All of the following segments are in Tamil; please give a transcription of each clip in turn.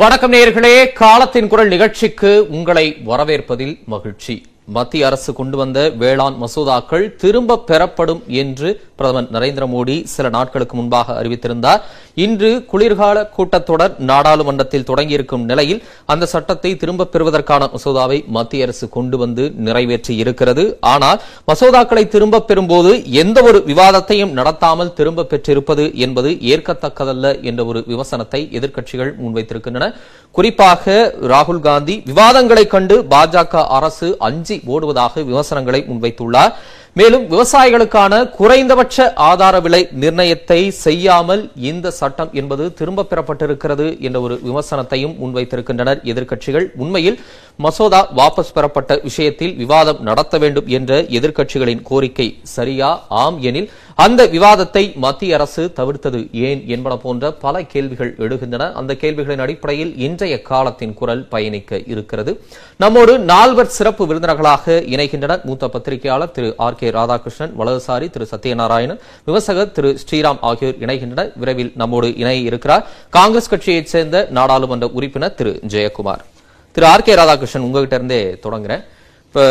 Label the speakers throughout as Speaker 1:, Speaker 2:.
Speaker 1: வணக்கம் நேயர்களே காலத்தின் குரல் நிகழ்ச்சிக்கு உங்களை வரவேற்பதில் மகிழ்ச்சி. மத்திய அரசு கொண்டு வந்த வேளாண் மசோதாக்கள் திரும்ப பெறப்படும் என்று பிரதமர் நரேந்திர மோடி சில நாட்களுக்கு முன்பாக அறிவித்திருந்தார். இன்று குளிர்கால கூட்டத்தொடர் நாடாளுமன்றத்தில் தொடங்கியிருக்கும் நிலையில் அந்த சட்டத்தை திரும்ப பெறுவதற்கான மசோதாவை மத்திய அரசு கொண்டு வந்து நிறைவேற்றி இருக்கிறது. ஆனால் மசோதாக்களை திரும்ப பெறும்போது எந்த ஒரு விவாதத்தையும் நடத்தாமல் திரும்ப பெற்றிருப்பது என்பது ஏற்கத்தக்கதல்ல என்ற ஒரு விமர்சனத்தை எதிர்க்கட்சிகள் முன்வைத்திருக்கின்றன. குறிப்பாக ராகுல் காந்தி விவாதங்களை கண்டு பாஜக அரசு அஞ்சி ஓடுவதாக விமர்சனங்களை முன்வைத்துள்ளார். மேலும் விவசாயிகளுக்கான குறைந்தபட்ச ஆதார விலை நிர்ணயத்தை செய்யாமல் இந்த சட்டம் என்பது திரும்ப பெறப்பட்டிருக்கிறது என்ற ஒரு விமர்சனத்தையும் முன்வைத்திருக்கின்றனர் எதிர்க்கட்சிகள். உண்மையில் மசோதா வாபஸ் பெறப்பட்ட விஷயத்தில் விவாதம் நடத்த வேண்டும் என்ற எதிர்க்கட்சிகளின் கோரிக்கை சரியா ஆம் எனில் அந்த விவாதத்தை மத்திய அரசு தவிர்த்தது ஏன் என்பன போன்ற பல கேள்விகள் எழுகின்றன. அந்த கேள்விகளின் அடிப்படையில் இன்றைய காலத்தின் குரல் பயணிக்க இருக்கிறது. நம்மோடு நால்வர் சிறப்பு விருந்தினர்களாக இணைகின்றனர் மூத்த பத்திரிகையாளர் திரு ஆர் கே ராதாகிருஷ்ணன் வலதுசாரி திரு சத்யநாராயணன் விவசகர் திரு ஸ்ரீராம் ஆகியோர் இணைகின்றனர். விரைவில் நம்மோடு இணைய இருக்கிறார். காங்கிரஸ் கட்சியைச் சேர்ந்த நாடாளுமன்ற உறுப்பினர் திரு ஜெயக்குமார். திரு ஆர் கே ராதாகிருஷ்ணன் உங்ககிட்ட இருந்தே தொடங்குறேன். இப்ப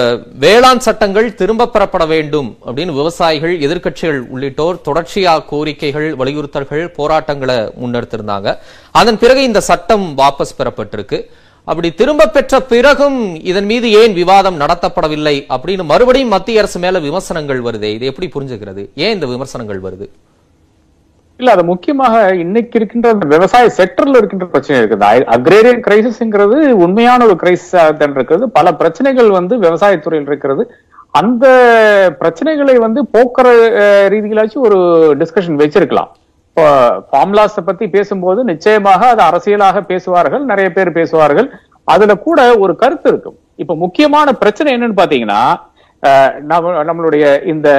Speaker 1: வேளாண் சட்டங்கள் திரும்ப பெறப்பட வேண்டும் அப்படின்னு விவசாயிகள் எதிர்க்கட்சிகள் உள்ளிட்டோர் தொடர்ச்சியா கோரிக்கைகள் வலியுறுத்தல்கள் போராட்டங்களை முன்னெடுத்திருந்தாங்க. அதன் பிறகு இந்த சட்டம் வாபஸ் பெறப்பட்டிருக்கு. அப்படி திரும்ப பெற்ற பிறகும் இதன் மீது ஏன் விவாதம் நடத்தப்படவில்லை அப்படின்னு மறுபடியும் மத்திய அரசு மேல விமர்சனங்கள் வருதே. இது எப்படி புரிஞ்சுக்கிறது? ஏன் இந்த விமர்சனங்கள் வருது?
Speaker 2: இல்ல அது முக்கியமாக இன்னைக்கு இருக்கின்ற அந்த விவசாய செக்டர்ல இருக்கின்ற பிரச்சனை இருக்குது. அக்ரேரியன் கிரைசிஸ்ங்கிறது உண்மையான ஒரு கிரைசிஸ் இருக்கிறது. பல பிரச்சனைகள் வந்து விவசாயத்துறையில் இருக்கிறது. அந்த பிரச்சனைகளை வந்து போக்குற ரீதியிலாச்சும் ஒரு டிஸ்கஷன் வச்சிருக்கலாம். இப்போ ஃபார்ம்லாஸ் பத்தி பேசும்போது நிச்சயமாக அது அரசியலாக பேசுவார்கள் நிறைய பேர் பேசுவார்கள். அதுல கூட ஒரு கருத்து இருக்கும். இப்ப முக்கியமான பிரச்சனை என்னன்னு பாத்தீங்கன்னா நம்மளுடைய இந்த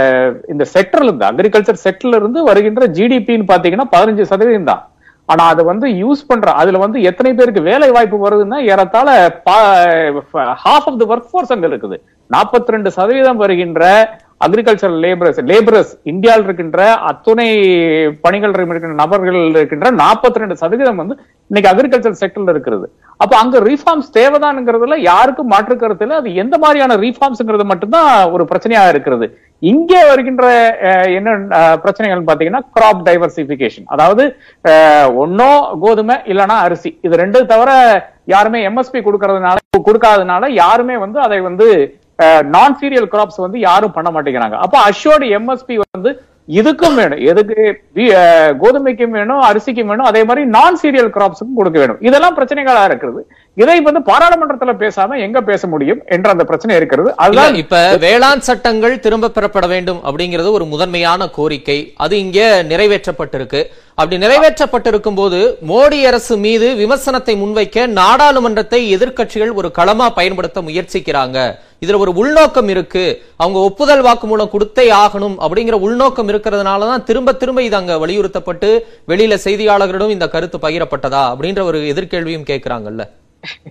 Speaker 2: இந்த செக்டர்ல இருந்து அக்ரிகல்ச்சர் செக்டர்ல இருந்து வருகின்ற ஜிடிபின்னு பாத்தீங்கன்னா பதினஞ்சு சதவீதம் தான். ஆனா அதை வந்து யூஸ் பண்ற அதுல வந்து எத்தனை பேருக்கு வேலை வாய்ப்பு வருதுன்னா ஏறத்தாழ half of the work force அங்க இருக்குது. 42% ரெண்டு சதவீதம் வருகின்ற அக்ரிகல்ச்சர் லேபரர்ஸ் லேபரர்ஸ் இந்தியாவில் இருக்கின்ற அத்துணை பணிகள் இருக்கின்ற நபர்கள் இருக்கின்ற 42% ரெண்டு சதவீதம் வந்து இன்னைக்கு அக்ரிகல்ச்சர் செக்டர்ல இருக்கிறது. அப்ப அங்க ரீஃபார்ம்ஸ் தேவைதான்ங்கிறதுல யாருக்கும் மாற்று கருத்து இல்லை. அது எந்த மாதிரியான ரீஃபார்ம்ஸ்ங்கிறது மட்டும்தான் ஒரு பிரச்சனையா இருக்கிறது. இங்கே வருகின்ற என்ன பிரச்சனைகள் பாத்தீங்கன்னா கிராப் டைவர்சிபிகேஷன் அதாவது ஒன்னோ கோதுமை இல்லைன்னா அரிசி. இது ரெண்டு தவிர யாருமே எம்எஸ்பி கொடுக்கறதுனால கொடுக்காதனால யாருமே வந்து அதை வந்து நான் சீரியல் கிராப்ஸ் வந்து யாரும் பண்ண மாட்டேங்கிறாங்க. அப்ப அஷ்யோர்டு எம்எஸ்பி வந்து இதுக்கும் வேணும். எதுக்கு? கோதுமைக்கும் வேணும் அரிசிக்கும் வேணும். அதே மாதிரி நான் சீரியல் கிராப்ஸுக்கும் கொடுக்க வேணும். இதெல்லாம் பிரச்சனைகளா இருக்கிறது. இதை வந்து பாராளுமன்றத்துல பேசாம எங்க பேச முடியும் என்ற அந்த பிரச்சனை இருக்கிறது. அதுதான்
Speaker 1: இப்ப வேளாண் சட்டங்கள் திரும்ப பெறப்பட வேண்டும் அப்படிங்கிறது ஒரு முதன்மையான கோரிக்கை. அது இங்க நிறைவேற்றப்பட்டிருக்கு. அப்படி நிறைவேற்றப்பட்டிருக்கும் போது மோடி அரசு மீது விமர்சனத்தை முன்வைக்க நாடாளுமன்றத்தை எதிர்க்கட்சிகள் ஒரு களமா பயன்படுத்த முயற்சிக்கிறாங்க. இதுல ஒரு உள்நோக்கம் இருக்கு. அவங்க ஒப்புதல் வாக்குமூலம் கொடுத்தே ஆகணும் அப்படிங்கிற உள்நோக்கம் இருக்கிறதுனாலதான் திரும்ப திரும்ப இது அங்க வலியுறுத்தப்பட்டு வெளியில செய்தியாளர்களிடம் இந்த கருத்து பகிரப்பட்டதா அப்படின்ற ஒரு எதிர்கேள்வியும் கேட்கிறாங்கல்ல.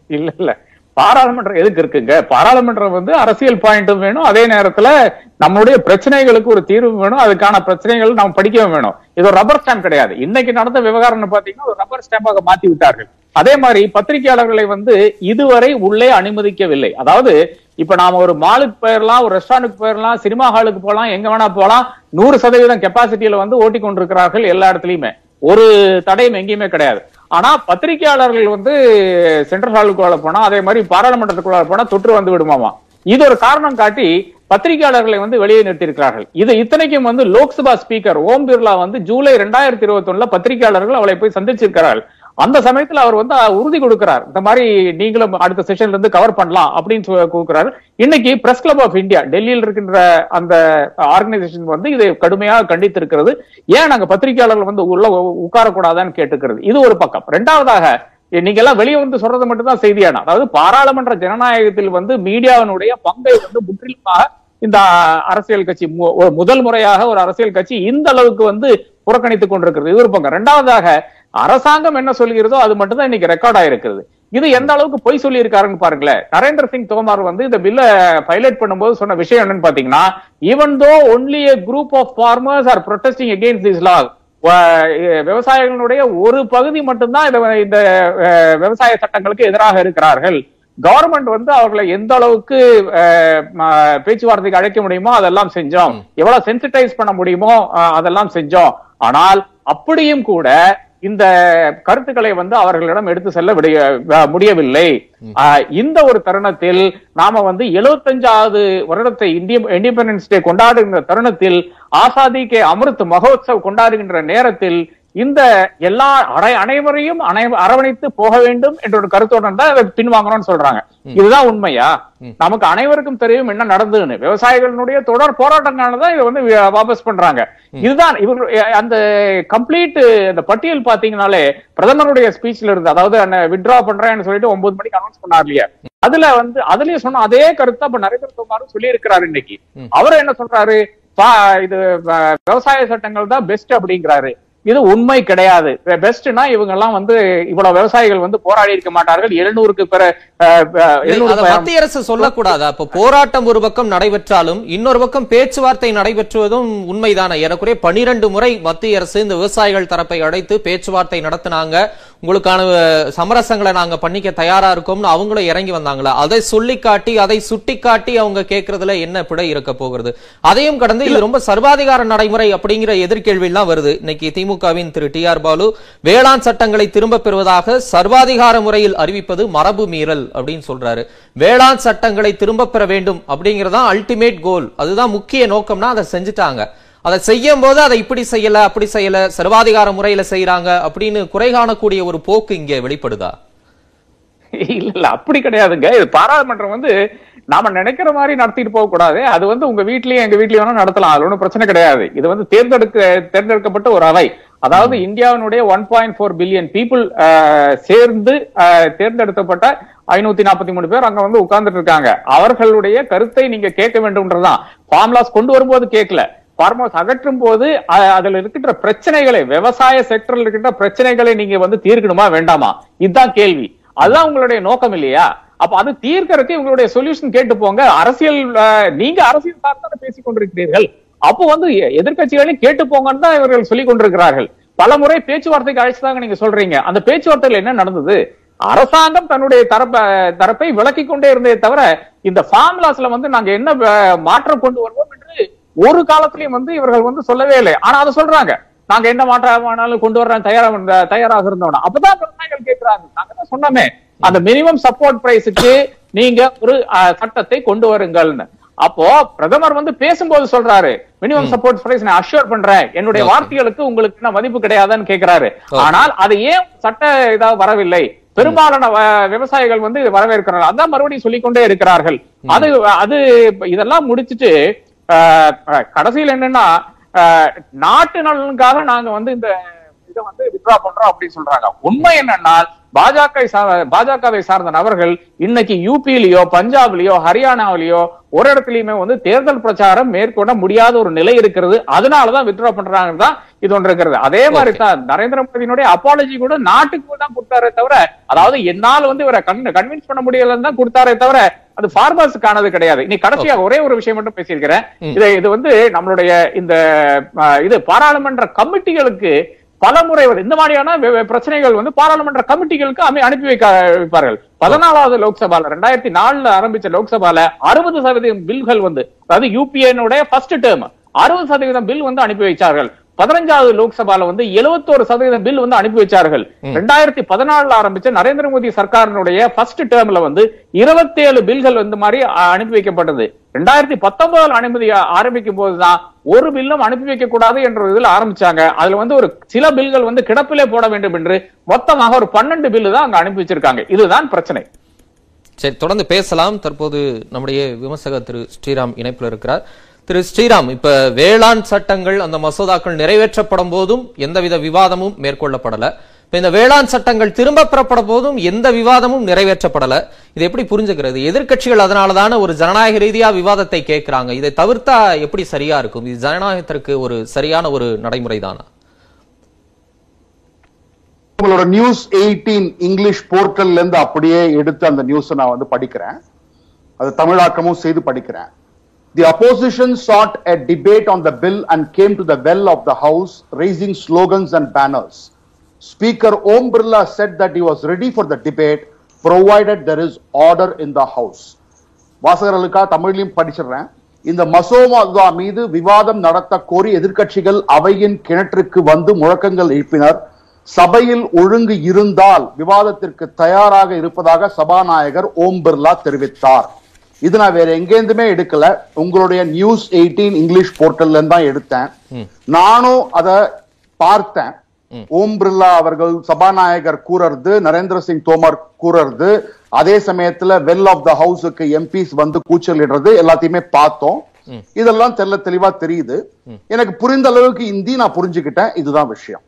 Speaker 2: இல்ல இல்ல. பாராளுமன்றம் எதுக்கு இருக்குங்க? பாராளுமன்றம் வந்து அரசியல் பாயிண்ட்டும் வேணும். அதே நேரத்துல நம்மளுடைய பிரச்சனைகளுக்கு ஒரு தீர்வு வேணும். அதுக்கான பிரச்சனைகள் நாம் படிக்கவும் வேணும். இது ஒரு ரப்பர் ஸ்டாம்ப் கிடையாது. இன்னைக்கு நடந்த விவகாரம் பாத்தீங்கன்னா ஒரு ரப்பர் ஸ்டாம்பாக மாத்தி விட்டார்கள். அதே மாதிரி பத்திரிகையாளர்களை வந்து இதுவரை உள்ளே அனுமதிக்கவில்லை. அதாவது இப்ப நாம ஒரு மாலுக்கு போயிடலாம் ஒரு ரெஸ்டாரண்ட்டுக்கு போயிடலாம் சினிமா ஹாலுக்கு போகலாம் எங்க வேணா போகலாம். நூறு சதவீதம் கெப்பாசிட்டியில வந்து ஓட்டி கொண்டிருக்கிறார்கள் எல்லா இடத்துலயுமே. ஒரு தடையும் எங்கேயுமே கிடையாது. ஆனா பத்திரிகையாளர்கள் வந்து சென்ட்ரல் ஹாலுக்குள்ள போனா அதே மாதிரி பாராளுமன்றத்துக்குள்ள போனா தொற்று வந்து விடுமாமா? இது ஒரு காரணம் காட்டி பத்திரிகையாளர்களை வந்து வெளியே நிறுத்தியிருக்கிறார்கள். இது இத்தனைக்கும் வந்து லோக்சபா ஸ்பீக்கர் ஓம் பிர்லா வந்து ஜூலை ரெண்டாயிரத்தி இருபத்தி ஒண்ணுல பத்திரிகையாளர்கள் அவளை போய் சந்திச்சிருக்கிறார்கள். அந்த சமயத்துல அவர் வந்து உறுதி கொடுக்கிறார். இந்த மாதிரி நீங்களும் அடுத்த செஷன்ல இருந்து கவர் பண்ணலாம் அப்படின்னு சொல்லி கொடுக்கிறாரு. இன்னைக்கு பிரஸ் கிளப் ஆஃப் இந்தியா டெல்லியில் இருக்கின்ற அந்த ஆர்கனைசேஷன் வந்து இதை கடுமையாக கண்டித்து இருக்கிறது ஏன் நாங்க பத்திரிகையாளர்கள் வந்து உள்ள உட்காரக்கூடாதான்னு கேட்டுக்கிறது. இது ஒரு பக்கம். ரெண்டாவதாக நீங்க எல்லாம் வெளியே வந்து சொல்றது மட்டும்தான் செய்தியான அதாவது பாராளுமன்ற ஜனநாயகத்தில் வந்து மீடியாவினுடைய பங்கை வந்து முற்றிலுமாக இந்த அரசியல் கட்சி மு- முதல் முறையாக ஒரு அரசியல் கட்சி இந்த அளவுக்கு வந்து புறக்கணித்துக் கொண்டிருக்கிறது. இது ஒரு பங்கு ரெண்டாவதாக அரசாங்கம் என்ன சொல்கிறதோ அது மட்டும்தான் இன்னைக்கு ரெக்கார்ட் ஆயிருக்கிறது. இது எந்த அளவுக்கு பொய் சொல்லி இருக்காருன்னு பாருங்களேன். நரேந்திர சிங் தோமார் வந்து இந்த பில்ல பைலட் பண்ணும்போது சொன்ன விஷயம் என்னன்னு பாத்தீங்கன்னா even though only a group of farmers are protesting against this law வ- விவசாயிகளுடைய ஒரு பகுதி மட்டும்தான் இந்த விவசாய சட்டங்களுக்கு எதிராக இருக்கிறார்கள். கவர்மெண்ட் வந்து அவர்களை எந்த அளவுக்கு பேச்சுவார்த்தைக்கு அழைக்க முடியுமோ அதெல்லாம் செஞ்சோம். எவ்வளவு சென்சிட்டைஸ் பண்ண முடியுமோ அதெல்லாம் செஞ்சோம். ஆனால் அப்படியும் கூட இந்த கருத்துக்களை வந்து அவர்களிடம் எடுத்து செல்ல விடைய முடியவில்லை. இந்த ஒரு தருணத்தில் நாம வந்து எழுபத்தஞ்சாவது வருடத்தை இந்திய இண்டிபெண்டன்ஸ் டே கொண்டாடுகின்ற தருணத்தில் ஆசாதி கே அமிர்த் மகோத்சவ் கொண்டாடுகின்ற நேரத்தில் இந்த எல்லா அனை அனைவரையும் அனை அரவணைத்து போக வேண்டும் என்ற ஒரு கருத்துடன் தான் பின்வாங்கணும்னு சொல்றாங்க. இதுதான் உண்மையா? நமக்கு அனைவருக்கும் தெரியும் என்ன நடந்ததுன்னு. விவசாயிகளுடைய தொடர் போராட்டங்களால தான் இதை வந்து வாபஸ் பண்றாங்க. இதுதான் இவங்க அந்த கம்ப்ளீட் அந்த பட்டியல் பாத்தீங்கன்னாலே பிரதமருடைய ஸ்பீச்ல இருந்து அதாவது வித்ரா பண்றேன்னு சொல்லிட்டு ஒன்பது மணிக்கு அனௌன்ஸ் பண்ணார் இல்லையா? அதுல வந்து அதுலயும் சொன்ன அதே கருத்தை இப்ப நரேந்திர குமாரும் சொல்லி இருக்கிறாரு இன்னைக்கு அவர் என்ன சொல்றாரு? இது விவசாய சட்டங்கள் தான் பெஸ்ட் அப்படிங்கிறாரு. இது உண்மை கிடையாது. பெஸ்ட்னா இவங்க எல்லாம் வந்து இவ்வளவு விவசாயிகள் வந்து போராடி இருக்க மாட்டார்கள். எழுநூறுக்கு பிற
Speaker 1: மத்திய அரசு சொல்லக்கூடாதா. அப்ப போராட்டம் ஒரு பக்கம் நடைபெற்றாலும் இன்னொரு பக்கம் பேச்சுவார்த்தை நடைபெற்றுவதும் உண்மைதானே? ஏறக்குறைய பனிரெண்டு முறை மத்திய அரசு இந்த விவசாயிகள் தரப்பை அழைத்து பேச்சுவார்த்தை நடத்தினாங்க. உங்களுக்கான சமரசங்களை நாங்க பண்ணிக்க தயாரா இருக்கோம்னு அவங்களும் இறங்கி வந்தாங்களா? அதை சொல்லி காட்டி அதை சுட்டி காட்டி அவங்க கேட்கறதுல என்ன பிழை இருக்க போகிறது? அதையும் கடந்து இது ரொம்ப சர்வாதிகார நடைமுறை அப்படிங்கிற எதிர்கேள்வி எல்லாம் வருது. இன்னைக்கு திமுகவின் திரு டி ஆர் பாலு வேளாண் சட்டங்களை திரும்ப பெறுவதாக சர்வாதிகார முறையில் அறிவிப்பது மரபு மீறல் அப்படின்னு சொல்றாரு. வேளாண் சட்டங்களை திரும்ப பெற வேண்டும் அப்படிங்கறதான் அல்டிமேட் கோல் அதுதான் முக்கிய நோக்கம்னா அதை செஞ்சுட்டாங்க. அதை செய்யும் போது அதை இப்படி செய்யல அப்படி செய்யல சர்வாதிகார முறையில செய்யறாங்க அப்படின்னு குறை காணக்கூடிய ஒரு போக்கு இங்கே வெளிப்படுதா?
Speaker 2: இல்ல இல்ல அப்படி கிடையாதுங்க. இது பாராளுமன்றம் வந்து நாம நினைக்கிற மாதிரி நடத்திட்டு போக கூடாது. அது வந்து உங்க வீட்லயும் எங்க வீட்லயும் வேணா நடத்தலாம். அது ஒண்ணும் பிரச்சனை கிடையாது. இது வந்து தேர்ந்தெடுக்க தேர்ந்தெடுக்கப்பட்ட ஒரு அவை அதாவது இந்தியாவினுடைய one point four billion people சேர்ந்து தேர்ந்தெடுக்கப்பட்ட ஐநூத்தி நாற்பத்தி மூணு பேர் அங்க வந்து உட்கார்ந்துட்டு இருக்காங்க. அவர்களுடைய கருத்தை நீங்க கேட்க வேண்டும்ன்றதுதான். ஃபார்முலாஸ் கொண்டு வரும்போது கேட்கல. ஃபார்மர்ஸ் அகற்றும் போது அதுல இருக்கின்ற பிரச்சனைகளை விவசாய செக்டர்ல இருக்கின்ற பிரச்சனைகளை நீங்க வந்து தீர்க்கணுமா வேண்டாமா? இதுதான் கேள்வி. அதுதான் உங்களுடைய நோக்கம் இல்லையா? அப்ப அது தீர்க்கறதுக்கு உங்களுடைய சொல்யூஷன் கேட்டு போங்க. அரசியல் நீங்க அரசியல் சார்ந்தான பேசிக் கொண்டிருக்கிறீர்கள். அப்போ வந்து எதிர்கட்சிகளையும் எதிர்க்கட்சிகளையும் கேட்டு போங்கன்னு தான் இவர்கள் சொல்லிக் கொண்டிருக்கிறார்கள். பல முறை பேச்சுவார்த்தைக்கு அழைச்சதாங்க நீங்க சொல்றீங்க. அந்த பேச்சுவார்த்தையில என்ன நடந்தது? அரசாங்கம் தன்னுடைய தரப்ப தரப்பை விளக்கிக் கொண்டே இருந்தே தவிர இந்த ஃபார்முலாஸ்ல வந்து நாங்க என்ன மாற்றம் கொண்டு வருவோம் ஒரு காலத்திலயும் வந்து இவர்கள் வந்து சொல்லவே இல்லை. ஆனா அதை சொல்றாங்க. நாங்க என்ன மாற்றமானாலும் கொண்டு வர்றோம் தயாரா தயாராக இருந்தோம் அப்பதான் விவசாயிகள் கேட்கிறாங்க. நாங்க தான் சொன்னோமே. அந்த மினிமம் சப்போர்ட் பிரைஸுக்கு நீங்க ஒரு சட்டத்தை கொண்டு வருங்கள்னு. அப்போ பிரதமர் வந்து பேசும்போது சொல்றாரு. மினிமம் சப்போர்ட் பிரைஸ் நான் அஷ்யூர் பண்றேன். என்னுடைய. வார்த்தைகளுக்கு உங்களுக்கு என்ன மதிப்பு கிடையாதுன்னு கேக்குறாரு
Speaker 1: Okay.
Speaker 2: ஆனால் அது ஏன் சட்ட இதா வரவில்லை? பெரும்பாலான விவசாயிகள் வந்து வரவேற்கிறார்கள். அதான் மறுபடியும் சொல்லிக்கொண்டே இருக்கிறார்கள். அது அது இதெல்லாம் முடிச்சிட்டு கடைசியில் என்னன்னா நாட்டு நலனுக்காக நாங்க வந்து இந்த இதை வந்து வித்ரா பண்றோம் அப்படின்னு சொல்றாங்க. உண்மை என்னன்னா பாஜக பாஜகவை சார்ந்த நபர்கள் இன்னைக்கு யூபியிலயோ பஞ்சாப்லயோ ஹரியானாவிலயோ ஒரு இடத்துலயுமே வந்து தேர்தல் பிரச்சாரம் மேற்கொள்ள முடியாத ஒரு நிலை இருக்கிறது. அதனாலதான் வித்ரா பண்றாங்க தான் இது ஒன்று இருக்கிறது. அதே மாதிரி தான் நரேந்திர மோடியினுடைய அப்பாலஜி கூட நாட்டுக்கு தான் கொடுத்தாரே தவிர அதாவது என்னால் வந்து இவரை கன்வின்ஸ் பண்ண முடியலன்னு தான் கொடுத்தாரே தவிர அது ஃபார்மர்ஸுக்கானது கிடையாது. இன்னைக்கு கடைசியாக ஒரே ஒரு விஷயம் மட்டும் பேசியிருக்கிறேன். இது இது வந்து நம்மளுடைய இந்த இது பாராளுமன்ற கமிட்டிகளுக்கு பல முறை இந்த மாதிரியான பிரச்சனைகள் வந்து பாராளுமன்ற கமிட்டிகளுக்கு அமை அனுப்பி வைக்க வைப்பார்கள். பதினாலாவது லோக்சபால ரெண்டாயிரத்தி நாலுல ஆரம்பிச்ச லோக்சபால அறுபது சதவீதம் பில்கள் வந்து அதாவது யூபிஏனுடைய ஃபர்ஸ்ட் டேர்ம் அறுபது சதவீதம் பில் வந்து அனுப்பி வைச்சார்கள். பதினஞ்சாவது லோக்சபால வந்து 71% சதவீதம் பில் வந்து அனுப்பி வச்சார்கள். ரெண்டாயிரத்தி பதினாலுல ஆரம்பிச்ச நரேந்திர மோடி சர்க்காரினுடைய ஃபர்ஸ்ட் டேர்ம்ல வந்து 27 பில்கள் வந்து மாதிரி அனுப்பி வைக்கப்பட்டது. ரெண்டாயிரத்தி பத்தொன்பதுல அனுமதி ஆரம்பிக்கும் போதுதான் ஒரு பில்லும் அனுப்பி வைக்க கூடாது என்ற இதுல ஆரம்பிச்சாங்க. அதுல வந்து ஒரு சில பில்கள் வந்து கிடப்பிலே போட வேண்டும் என்று மொத்தமாக ஒரு பன்னெண்டு பில்லு தான் அங்க அனுப்பி வச்சிருக்காங்க. இதுதான் பிரச்சனை.
Speaker 1: சரி தொடர்ந்து பேசலாம். தற்போது நம்முடைய விமர்சகர் திரு ஸ்ரீராம் இணைப்பில் இருக்கிறார். திரு ஸ்ரீராம் இப்ப வேளாண் சட்டங்கள் அந்த மசோதாக்கள் நிறைவேற்றப்படும் போதும் எந்தவித விவாதமும் மேற்கொள்ளப்படல. இப்ப இந்த வேளாண் சட்டங்கள் திரும்ப பெறப்படும் போதும் எந்த விவாதமும் நிறைவேற்றப்படல. இது எப்படி புரிஞ்சுக்கிறது? எதிர்க்கட்சிகள் அதனாலதான ஒரு ஜனநாயக ரீதியா விவாதத்தை கேட்கிறாங்க. இதை தவிர்த்தா எப்படி சரியா இருக்கும்? இது ஜனநாயகத்திற்கு ஒரு சரியான ஒரு நடைமுறை தானா
Speaker 3: உங்களோட நியூஸ் எயிட்டீன் இங்கிலீஷ் போர்ட்டல்ல இருந்து அப்படியே எடுத்து அந்த நியூஸ் நான் வந்து படிக்கிறேன். அது தமிழாக்கமும் செய்து படிக்கிறேன். The opposition sought a debate on the bill and came to the well of the house, raising slogans and banners. Speaker Om Birla said that he was ready for the debate, provided there is order in the house. வாசகர்களுக்காக தமிழ்லையும் படிச்சிடுறேன் இந்த மசோதா மீது விவாதம் நடத்த கோரி எதிர்க்கட்சிகள் அவையின் கிணற்றுக்கு வந்து முழக்கங்கள் எழுப்பினர் சபையில் ஒழுங்கு இருந்தால் விவாதத்திற்கு தயாராக இருப்பதாக சபாநாயகர் ஓம் பிர்லா தெரிவித்தார் இது நான் வேற எங்கேருந்துமே எடுக்கல. உங்களுடைய நியூஸ் எயிட்டீன் இங்கிலீஷ் போர்ட்டல்ல தான் எடுத்தேன். நானும் அத பார்த்தேன். ஓம் பிர்லா அவர்கள் சபாநாயகர் கூறறது நரேந்திர சிங் தோமர் கூறறது அதே சமயத்துல வெல் ஆஃப் த ஹவுஸுக்கு எம்பிஸ் வந்து கூச்சலிடுறது எல்லாத்தையுமே பார்த்தோம். இதெல்லாம் தெல்ல தெளிவா தெரியுது. எனக்கு புரிந்த அளவுக்கு இந்தி நான் புரிஞ்சுக்கிட்டேன். இதுதான் விஷயம்.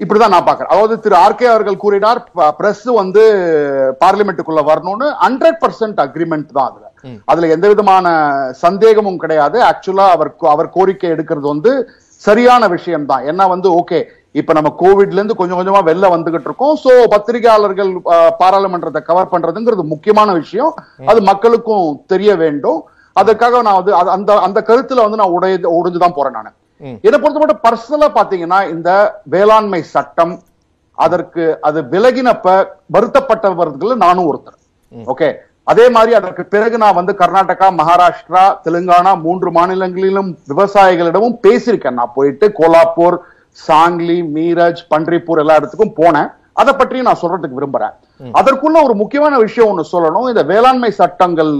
Speaker 3: இப்படிதான் நான் பாக்குறேன் அதாவது திரு ஆர்கே அவர்கள் கூறினார் பிரஸ் வந்து பார்லிமெண்ட்டுக்குள்ள வரணும்னு ஹண்ட்ரட் பர்சன்ட் அக்ரிமெண்ட் தான் அதுல. அதுல எந்த விதமான சந்தேகமும் கிடையாது. ஆக்சுவலா அவர் அவர் கோரிக்கை எடுக்கிறது வந்து சரியான விஷயம் தான் என்ன வந்து ஓகே இப்ப நம்ம கோவிட்ல இருந்து கொஞ்சம் கொஞ்சமா வெளில வந்துகிட்டு இருக்கோம். சோ பத்திரிகையாளர்கள் பாராளுமன்றத்தை கவர் பண்றதுங்கிறது முக்கியமான விஷயம். அது மக்களுக்கும் தெரிய வேண்டும். அதுக்காக நான் வந்து அந்த அந்த கருத்துல வந்து நான் உடைய உடைஞ்சுதான் போறேன் நான். என்னை பொறுத்த மட்டும் பர்சனலா பாத்தீங்கன்னா இந்த வேளாண்மை சட்டம் அதற்கு அது விலகினப்ப வருத்தப்பட்டவர்கள் நானும் ஒருத்தர். ஓகே அதே மாதிரி அதற்கு பிறகு நான் வந்து கர்நாடகா மகாராஷ்டிரா தெலுங்கானா மூன்று மாநிலங்களிலும் விவசாயிகளிடமும் பேசியிருக்கேன். நான் போயிட்டு கோலாப்பூர் சாங்லி மீரஜ் பன்றிப்பூர் எல்லா இடத்துக்கும் போனேன். அதை பற்றி நான் சொல்றதுக்கு விரும்புறேன். அதற்குள்ள ஒரு முக்கியமான விஷயம் ஒண்ணு சொல்லணும். இந்த வேளாண்மை சட்டங்கள்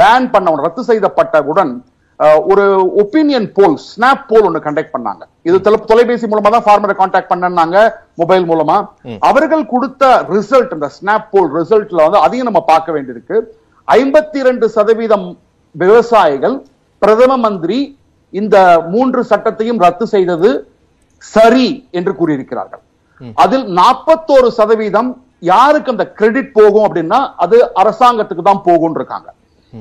Speaker 3: பேன் பண்ண ரத்து செய்யப்பட்டவுடன் ஆஹ், ஒரு ஒப்பீனியன் போல் ஸ்னாப் போல் ஒன்னு கண்டக்ட் பண்ணாங்க. இது தொலை- தொலைபேசி மூலமா தான் ஃபார்மரை கான்டாக்ட் பண்ணாங்க மொபைல் மூலமா. அவர்கள் கொடுத்த ரிசல்ட் இந்த ஸ்னாப் போல் ரிசல்ட்ல வந்து அதையும் நம்ம பார்க்க வேண்டியிருக்கு. ஐம்பத்தி ரெண்டு சதவீதம் விவசாயிகள் பிரதம மந்திரி இந்த மூன்று சட்டத்தையும் ரத்து செய்தது சரி என்று கூறியிருக்கிறார்கள். அதில் நாற்பத்தோரு சதவீதம் யாருக்கு அந்த கிரெடிட் போகும் அப்படின்னா அது அரசாங்கத்துக்கு தான் போகும் இருக்காங்க.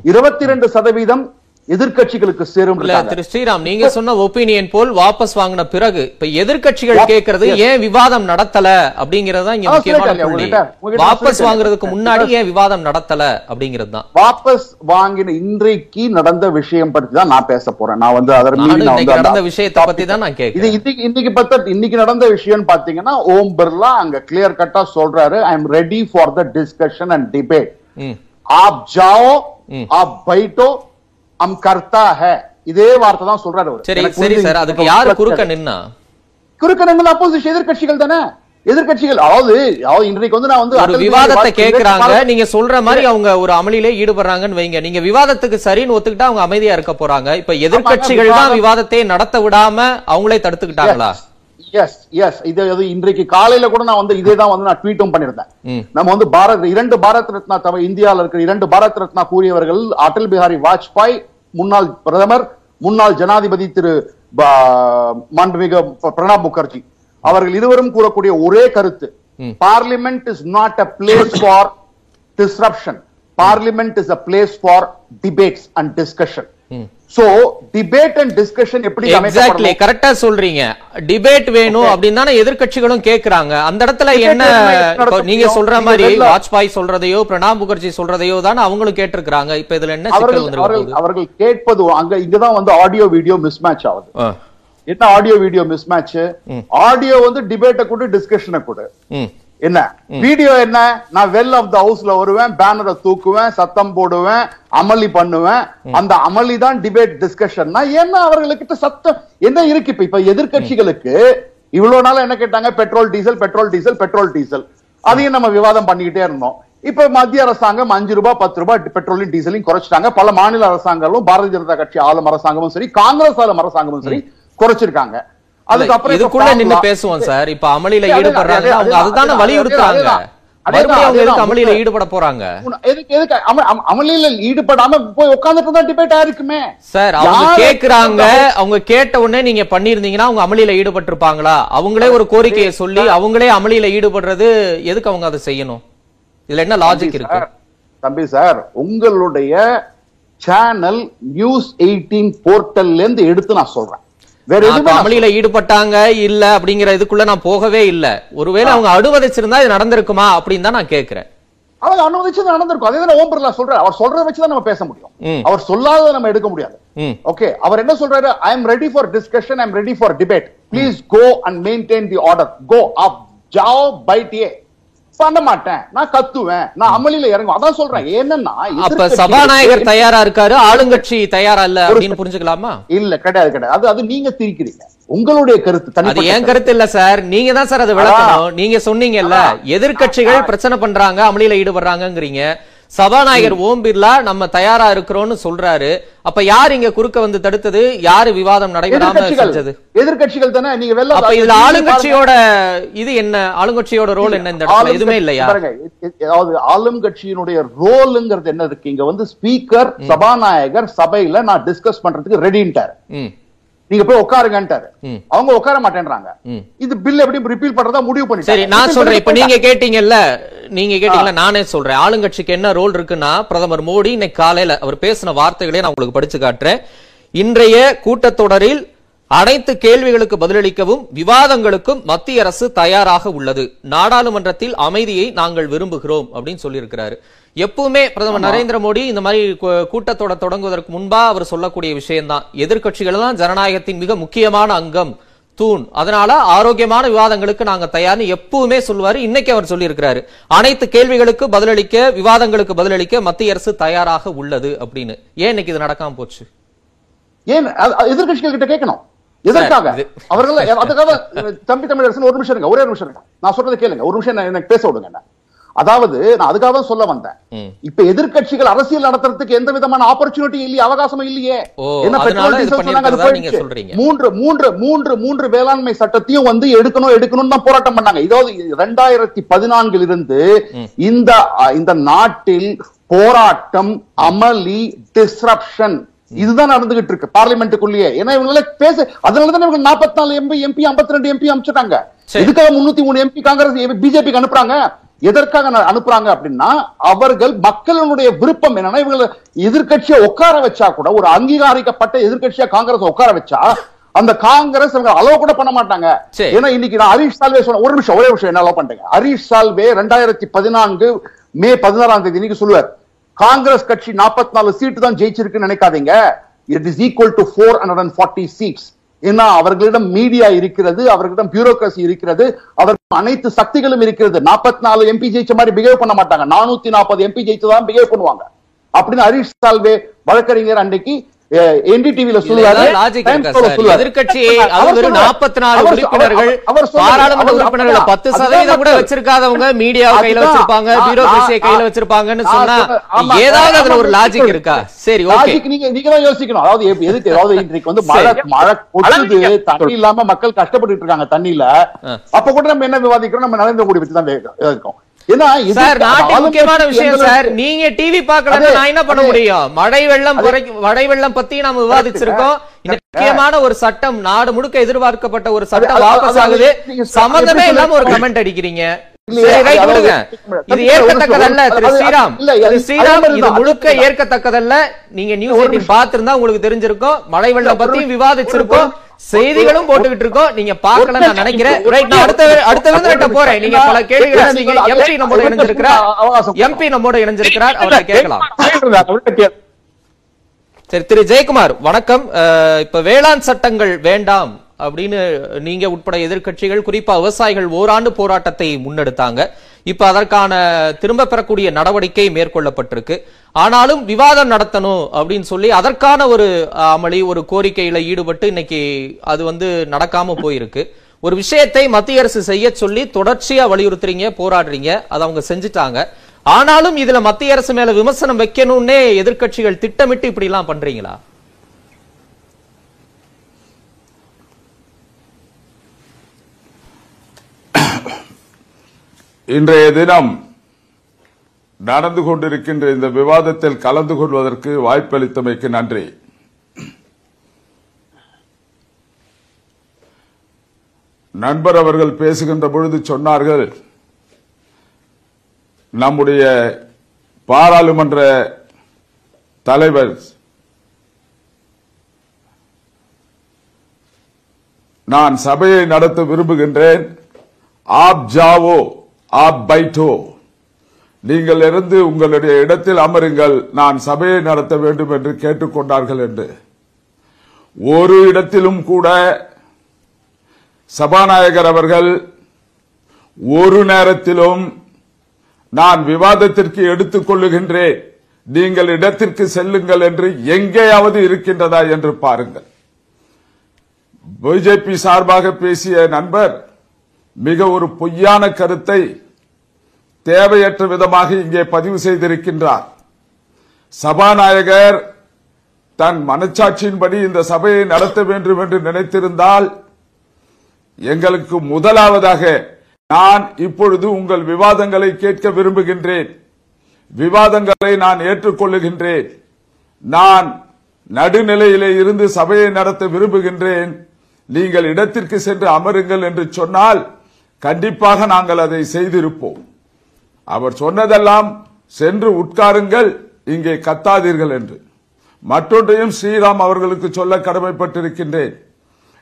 Speaker 3: இருபத்தி ரெண்டு சதவீதம் எதிர்க்கட்சிகளுக்கு சேரும்
Speaker 1: இல்ல
Speaker 3: இருக்காங்க
Speaker 1: திரு ஸ்ரீராம் நீங்க சொன்ன ஒப்பீனியன் போல் வாபஸ் வாங்கின பிறகு இப்ப எதிர்க்கட்சிகள்
Speaker 3: Wap-
Speaker 1: கேக்குறது
Speaker 3: yes.
Speaker 1: ஏன் விவாதம் நடத்தல அப்படிங்கறது தான் இங்க
Speaker 3: அதான்
Speaker 1: முக்கியமான
Speaker 3: சொல்லிட்டேன்
Speaker 1: புள்ளி
Speaker 3: உங்ககிட்ட. உங்ககிட்ட
Speaker 1: வாபஸ்
Speaker 3: சொல்லிட்டேன்.
Speaker 1: வாங்குறதுக்கு முன்னாடி ஏன் விவாதம் நடத்தல அப்படிங்கிறது தான்
Speaker 3: வாபஸ் வாங்கின இன்றைக்கு நடந்த விஷயம் பற்றி தான் நான் பேச போறேன் நான் வந்து அதற்கு மீறி
Speaker 1: நானும்
Speaker 3: நான்
Speaker 1: இன்னைக்கு
Speaker 3: வந்து
Speaker 1: நடந்த
Speaker 3: அந்த
Speaker 1: விஷயத்தை பத்தி தான் நான்
Speaker 3: இது
Speaker 1: கேக்குறேன்
Speaker 3: இன்னைக்கு இன்னைக்கு பத்த இன்னைக்கு நடந்த விஷயம் பாத்தீங்கன்னா ஓம் பிர்லா அங்க கிளியர் கட்டா சொல்றாரு I am ready for the discussion and debate
Speaker 1: ம்.
Speaker 3: आप जाओ
Speaker 1: ம்.
Speaker 3: आप बैठो அம் கர்த்தா ஹே. இதே வார்த்தை தான் சொல்றாரு
Speaker 1: சரி சரி சார் அதுக்கு யாரு குறுக்க நின்னா?
Speaker 3: குறுக்க நின்னா அப்போசிஷன் எதிர்கட்சிகள் தானே? எதிர்கட்சிகள் அதாவது இன்றைக்கு வந்து நான் வந்து
Speaker 1: ஒரு விவாதத்தை கேக்குறாங்க. நீங்க சொல்ற மாதிரி அவங்க ஒரு அமளியில ஈடுபடுறாங்கன்னு வைங்க. நீங்க விவாதத்துக்கு சரின்னு ஒத்துக்கிட்டா அவங்க அமைதியா இருக்க போறாங்க. இப்ப எதிர்க்கட்சிகள் தான் விவாதத்தை நடத்த விடாம அவங்களே தடுத்துக்கிட்டாங்களா?
Speaker 3: எஸ் எஸ் இது இன்றைக்கு காலையில கூட நான் வந்து இதே தான் வந்து நான் ட்வீட்டும் பண்ணிருந்தேன். நம்ம வந்து பாரத் இரண்டு பாரத் ரத்னா தமிழ் இந்தியாவில் இருக்கிற இரண்டு பாரத் ரத்னா கூறியவர்கள் அடல் பிஹாரி வாஜ்பாய் முன்னாள் பிரதமர் முன்னாள் ஜனாதிபதி திரு மாண்புமிகு பிரணாப் முகர்ஜி. அவர்கள் இருவரும் கூறக்கூடிய ஒரே கருத்து. Parliament is not a place for disruption parliament is a place for debates and discussion so debate and discussion எப்படி
Speaker 1: எக்ஸாக்ட்லி கரெக்டா சொல்றீங்க. டிபேட் வேணும் அப்படின்னு தானே எதிர்க்கட்சிகளும் கேக்குறாங்க. அந்த இடத்துல என்ன நீங்க? சொல்ற மாதிரி வாஜ்பாய் சொல்றதையோ பிரணாப் முகர்ஜி சொல்றதையோ தானே அவங்களும் கேட்டிருக்காங்க இப்ப இதுல என்ன
Speaker 3: அவர்கள் அவர்கள் கேட்பது அங்க இங்கதான் வந்து ஆடியோ வீடியோ மிஸ் மேட்ச் ஆகுது. என்ன audio video mismatch audio வந்து டிபேட்டை கொடு டிஸ்கஷனை கொடு. என்ன? வீடியோ என்ன? நான் வெல் ஆஃப் த ஹவுஸ்ல வருவேன் பேனரை தூக்குவேன் சத்தம் போடுவேன் அமளி பண்ணுவேன். அந்த அமளி தான் டிபேட் டிஸ்கஷன்னா என்ன அவர்களுக்கிட்ட சத்தம்? என்ன இருக்கு இப்ப? இப்ப எதிர்க்கட்சிகளுக்கு இவ்வளவு நாளா என்ன கேட்டாங்க? Petrol diesel petrol diesel petrol diesel அதையும் நம்ம விவாதம் பண்ணிக்கிட்டே இருந்தோம். இப்ப மத்திய அரசாங்கம் அஞ்சு ரூபாய் பத்து ரூபாய் பெட்ரோலையும் டீசலையும் குறைச்சிட்டாங்க. பல மாநில அரசாங்கங்களும் பாரதிய ஜனதா கட்சி ஆளும் அரசாங்கமும் சரி காங்கிரஸ் ஆளும் அரசாங்கமும் சரி குறைச்சிருக்காங்க. அதுக்கப்புறம்
Speaker 1: இதுக்குள்ள நின்னு பேசுவோம் சார். இப்ப அமளியில ஈடுபடுறாங்க. அவங்க
Speaker 3: அதே-
Speaker 1: அதுதானே
Speaker 3: அதே-
Speaker 1: வலியுறுத்துறாங்க. அமளியில ஈடுபட போறாங்க?
Speaker 3: அமளியில ஈடுபடாம போய் உட்கார்ந்துட்டு டிபேட் ஆயிருக்குமே.
Speaker 1: சார் அவங்க கேக்குறாங்க. அவங்க கேட்ட உடனே நீங்க பண்ணிருந்தீங்கன்னா அவங்க அமளியில ஈடுபட்டிருப்பாங்களா? அவங்களே ஒரு கோரிக்கையை சொல்லி அவங்களே அமளியில ஈடுபடுறது எதுக்கு அவங்க அதை செய்யணும்? இதுல என்ன லாஜிக் இருக்கு?
Speaker 3: தம்பி சார் உங்களுடைய சேனல் நியூஸ் எயிட்டீன் போர்ட்டல்ல இருந்து எடுத்து நான் சொல்றேன். வேற எதுவுமே
Speaker 1: அமளியில ஈடுபட்டாங்க இல்ல அப்படிங்கிற இதுக்குள்ள நான் போகவே இல்ல. ஒருவேளை அவங்க அடுவதைச்சிருந்தா இது நடந்திருக்குமா அப்படின்னு தான் நான் கேக்குறேன்.
Speaker 3: அவங்க அனுமதிச்சு நடந்திருக்கும். அதே தான் ஓம் பிர்லா சொல்றாரு. அவர் சொல்றத வச்சு தான் நம்ம பேச முடியும். அவர் சொல்லாததை நம்ம எடுக்க முடியாது. ஓகே. அவர் என்ன சொல்றாரு? I am ready for discussion I am ready for debate please go and maintain the order go அப் ஜாவ் பைட்டியே பண்ண மாட்டேன் நான் கத்துவேன். நான் அமளியில இறங்குவேன். அதான் சொல்றேன். என்னன்னா
Speaker 1: அப்ப சபாநாயகர் தயாரா இருக்காரு ஆளுங்கட்சி தயாரா இல்ல அப்படின்னு புரிஞ்சுக்கலாமா?
Speaker 3: இல்ல கிடையாது கிடையாது. அது அது நீங்க திரிக்கிறீங்க. உங்களுடைய கருத்து
Speaker 1: அது என் கருத்து. இல்ல சார். நீங்க தான் சார் அதை விளக்கணும். நீங்க சொன்னீங்கல்ல எதிர்க்கட்சிகள் பிரச்சனை பண்றாங்க அமளியில ஈடுபடுறாங்கங்கிறீங்க. சபாநாயகர் ஓம் பிர்லா நம்ம தயாரா இருக்கிறோம்னு சொல்றாரு. அப்ப யார் இங்க குறுக்க வந்து தடுத்தது? யாரு விவாதம் நடைபெறாம செஞ்சது?
Speaker 3: எதிர்க்கட்சிகள் தானே? நீங்க வெள்ள
Speaker 1: அப்ப இதுல ஆளுங்கட்சியோட இது என்ன? ஆளுங்கட்சியோட ரோல் என்ன இந்த இடத்துல? எதுவுமே இல்லையா?
Speaker 3: அதாவது ஆளும் கட்சியினுடைய ரோல்ங்கிறது என்ன இருக்கு? இங்க வந்து ஸ்பீக்கர் சபாநாயகர் சபையில நான் டிஸ்கஸ் பண்றதுக்கு ரெடின்ட்டாரு நீங்க போய் உட்காருங்கன்ட்டாரு. அவங்க உட்கார மாட்டேன்றாங்க. இது பில் எப்படி ரிப்பீல் பண்றதா முடிவு பண்ணிட்டாங்க.
Speaker 1: சரி நான் சொல்றேன். இப்ப நீங்க கேட்டீங்கல்ல நீங்க கேட்டீங்கல்ல நானே சொல்றேன். ஆளுங்கட்சிக்கு என்ன ரோல் இருக்குன்னா பிரதமர் மோடி இன்னைக்கு காலையில அவர் பேசின வார்த்தைகளே நான் உங்களுக்கு படிச்சு காட்டுறேன். இன்றைய கூட்டத்தொடரில் அனைத்து கேள்விகளுக்கு பதிலளிக்கவும் விவாதங்களுக்கும் மத்திய அரசு தயாராக உள்ளது. நாடாளுமன்றத்தில் அமைதியை நாங்கள் விரும்புகிறோம் அப்படின்னு சொல்லியிருக்கிறாரு. எப்பவுமே பிரதமர் நரேந்திர மோடி இந்த மாதிரி கூ- கூட்டத்தொடர் தொடங்குவதற்கு முன்பா அவர் சொல்லக்கூடிய விஷயம்தான். எதிர்க்கட்சிகள் தான் ஜனநாயகத்தின் மிக முக்கியமான அங்கம் தூண். அதனால ஆரோக்கியமான விவாதங்களுக்கு நாங்க தயார்னு எப்பவுமே சொல்லுவாரு. இன்னைக்கு அவர் சொல்லியிருக்கிறாரு. அனைத்து கேள்விகளுக்கு பதிலளிக்க விவாதங்களுக்கு பதிலளிக்க மத்திய அரசு தயாராக உள்ளது அப்படின்னு. ஏன் இன்னைக்கு இது நடக்காம போச்சு?
Speaker 3: ஏன் எதிர்க்கட்சிகள் கிட்ட கேட்கணும். எதற்காக? அவர்கள் அதுக்காக தம்பி தமிழரசன் ஒரு நிமிஷம் இருங்க. ஒரே நிமிஷம் இருங்க. நான் சொல்றதை கேளுங்க. ஒரு நிமிஷம் எனக்கு பேச விடுங்க அதாவது நான் அதுக்காக தான் சொல்ல வந்தேன். இப்ப எதிர்க்கட்சிகள் அரசியல் நடத்துறதுக்கு எந்த விதமான ஆப்பர்ச்சுனிட்டி இல்லையே அவகாசம் இல்லையே. என்ன பெட்ரோல். மூன்று மூன்று மூன்று மூன்று வேளாண்மை சட்டத்தையும் வந்து எடுக்கணும் எடுக்கணும் தான் போராட்டம் பண்ணாங்க. இதாவது இரண்டாயிரத்தி பதினான்கில் இருந்து இந்த இந்த நாட்டில் போராட்டம் அமளி டிஸ்ரப்ஷன் இதுதான் நடந்துகிட்டு இருக்கு பார்லிமெண்ட்டுக்குள்ளேயே ஏன்னா இவங்கள பேச அதனால தான் இவங்க நாற்பத்தி நாலு எம்பி எம்பி ஐம்பத்தி ரெண்டு எம்பி அமைச்சிட்டாங்க. இதுக்காக முன்னூத்தி மூணு எம்பி காங்கிரஸ் பிஜேபிக்கு அனுப்புறாங்க? எதற்காக அனுப்புறாங்க அப்படின்னா அவர்கள் மக்களுடைய விருப்பம் என்னன்னா இவங்களை எதிர்க்கட்சியை உட்கார வச்சா கூட ஒரு அங்கீகரிக்கப்பட்ட எதிர்க்கட்சியா காங்கிரஸ் உட்கார வச்சா அந்த காங்கிரஸ் அலோவ் கூட பண்ண மாட்டாங்க. ஏன்னா இன்னைக்கு நான் ஹரீஷ் சால்வே சொன்ன ஒரு நிமிஷம் ஒரே நிமிஷம் என்ன அலோவ் பண்றேங்க? ஹரீஷ் சால்வே ரெண்டாயிரத்தி பதினான்கு மே பதினாறாம் தேதி இன்னைக்கு சொல்லுவார். காங்கிரஸ் கட்சி 44 நாலு சீட்டு தான் ஜெயிச்சிருக்குன்னு நினைக்காதீங்க. It is equal to four hundred and forty seats ஏன்னா அவர்களிடம் மீடியா இருக்கிறது அவர்களிடம் பியூரோக்ரசி இருக்கிறது அவர்கள் அனைத்து சக்திகளும் இருக்கிறது. 44 நாலு எம்பி ஜெயிச்ச மாதிரி பிஹேவ் பண்ண மாட்டாங்க. நானூத்தி நாற்பது எம்பி ஜெயிச்சதான் பிஹேவ் பண்ணுவாங்க. அப்படின்னு ஹரீஷ் சால்வே வழக்கறிஞர் அன்னைக்கு என்டிடிவில.
Speaker 1: பாராளுமன்ற உறுப்பினர்கள். பத்து சதவீதம் கூட. வச்சிருக்காதவங்க மீடியாவை கையில. வச்சிருப்பாங்க கையில வச்சிருப்பாங்கன்னு சொன்னா ஏதாவது அதுல ஒரு லாஜிக். இருக்கா? சரி
Speaker 3: நீங்க நீங்க தான் யோசிக்கணும். அதாவது எதுக்கு அதாவது இன்றைக்கு வந்து மழை மழை கொட்டுது தண்ணி இல்லாம மக்கள் கஷ்டப்பட்டு இருக்காங்க தண்ணியில. அப்ப கூட நம்ம என்ன விவாதிக்கிறோம்? நம்ம நரேந்திர மோடி பத்தி தான் இருக்கோம்
Speaker 1: முக்கியமான விஷயம் சார் நீங்க டிவி பார்க்கலன்னா
Speaker 3: அதே,
Speaker 1: நான் என்ன பண்ண. முடியும்? மழை வெள்ளம் மழை வெள்ளம் பத்தி நாம விவாதிச்சிருக்கோம். முக்கியமான ஒரு சட்டம் நாடு முழுக்க எதிர்பார்க்கப்பட்ட ஒரு சட்டம் வாபஸ் ஆகுது. சம்பந்தமே இல்லாம ஒரு கமெண்ட் அடிக்கிறீங்க. இது ஏற்கத்தக்கதல்ல திரு ஸ்ரீராம். ஸ்ரீராம் இது முழுக்க ஏற்கத்தக்கதல்ல. நீங்க நியூஸ் எயிட்டின்
Speaker 3: நிமிஷம்.
Speaker 1: பார்த்திருந்தா உங்களுக்கு தெரிஞ்சிருக்கும். மழை வெள்ளம் பத்தியும். விவாதிச்சிருக்கோம். செய்திகளும் போட்டுக்கிட்டு இருக்கோம் நீங்க பார்க்கல நான் நினைக்கிறேன். ரைட் நான் அடுத்த அடுத்த விருந்திட்ட போறேன். நீங்க பல கேள்விகள் நீங்க எம்பி நம்மோட இணைஞ்சிருக்கிறார். எம்பி நம்மோட இணைஞ்சிருக்கிறார். அவரை கேட்கலாம். சரி திரு ஜெயக்குமார் வணக்கம். இப்ப வேளாண் சட்டங்கள் வேண்டாம். அப்படின்னு நீங்க உட்பட எதிர்க்கட்சிகள் குறிப்பா விவசாயிகள் ஓராண்டு போராட்டத்தை முன்னெடுத்தாங்க. இப்ப அதற்கான திரும்ப பெறக்கூடிய நடவடிக்கை மேற்கொள்ளப்பட்டிருக்கு. ஆனாலும் விவாதம் நடத்தணும் அப்படின்னு சொல்லி அதற்கான ஒரு அமளி ஒரு கோரிக்கையில ஈடுபட்டு இன்னைக்கு அது வந்து நடக்காம போயிருக்கு. ஒரு விஷயத்தை மத்திய அரசு செய்ய சொல்லி தொடர்ச்சியா வலியுறுத்துறீங்க போராடுறீங்க அதை அவங்க செஞ்சுட்டாங்க. ஆனாலும் இதுல மத்திய அரசு மேல விமர்சனம் வைக்கணும்னே எதிர்க்கட்சிகள் திட்டமிட்டு இப்படி எல்லாம் பண்றீங்களா?
Speaker 4: இன்றைய தினம் நடந்து கொண்டிருக்கின்ற இந்த விவாதத்தில் கலந்து கொள்வதற்கு வாய்ப்பளித்தமைக்கு நன்றி. நண்பர் அவர்கள் பேசுகின்ற பொழுது சொன்னார்கள் நம்முடைய பாராளுமன்ற தலைவர் நான் சபையை நடத்த விரும்புகின்றேன். ஆப் ஜாவோ ஆப் பைட்டோ. நீங்கள் இருந்து உங்களுடைய இடத்தில் அமருங்கள். நான் சபையை நடத்த வேண்டும் என்று கேட்டுக்கொண்டார்கள் என்று. ஒரு இடத்திலும் கூட சபாநாயகர் அவர்கள் ஒரு நேரத்திலும் நான் விவாதத்திற்கு எடுத்துக் கொள்ளுகின்றேன். நீங்கள் இடத்திற்கு செல்லுங்கள் என்று எங்கேயாவது இருக்கின்றதா என்று பாருங்கள். பிஜேபி சார்பாக பேசிய நண்பர் மிக ஒரு பொய்யான கருத்தை தேவையற்ற விதமாக இங்கே பதிவு செய்திருக்கின்றார். சபாநாயகர் தன் மனச்சாட்சியின்படி இந்த சபையை நடத்த வேண்டும் என்று நினைத்திருந்தால் எங்களுக்கு முதலாவதாக நான் இப்பொழுது உங்கள் விவாதங்களை கேட்க விரும்புகின்றேன். விவாதங்களை நான் ஏற்றுக்கொள்ளுகின்றேன். நான் நடுநிலையிலே இருந்து சபையை நடத்த விரும்புகின்றேன். நீங்கள் இடத்திற்கு சென்று அமருங்கள் என்று சொன்னால் கண்டிப்பாக நாங்கள் அதை செய்திருப்போம். அவர் சொன்னதெல்லாம் சென்று உட்காருங்கள் இங்கே கத்தாதீர்கள் என்று. மற்றொன்றையும் ஸ்ரீராம் அவர்களுக்கு சொல்ல கடமைப்பட்டிருக்கின்றேன்.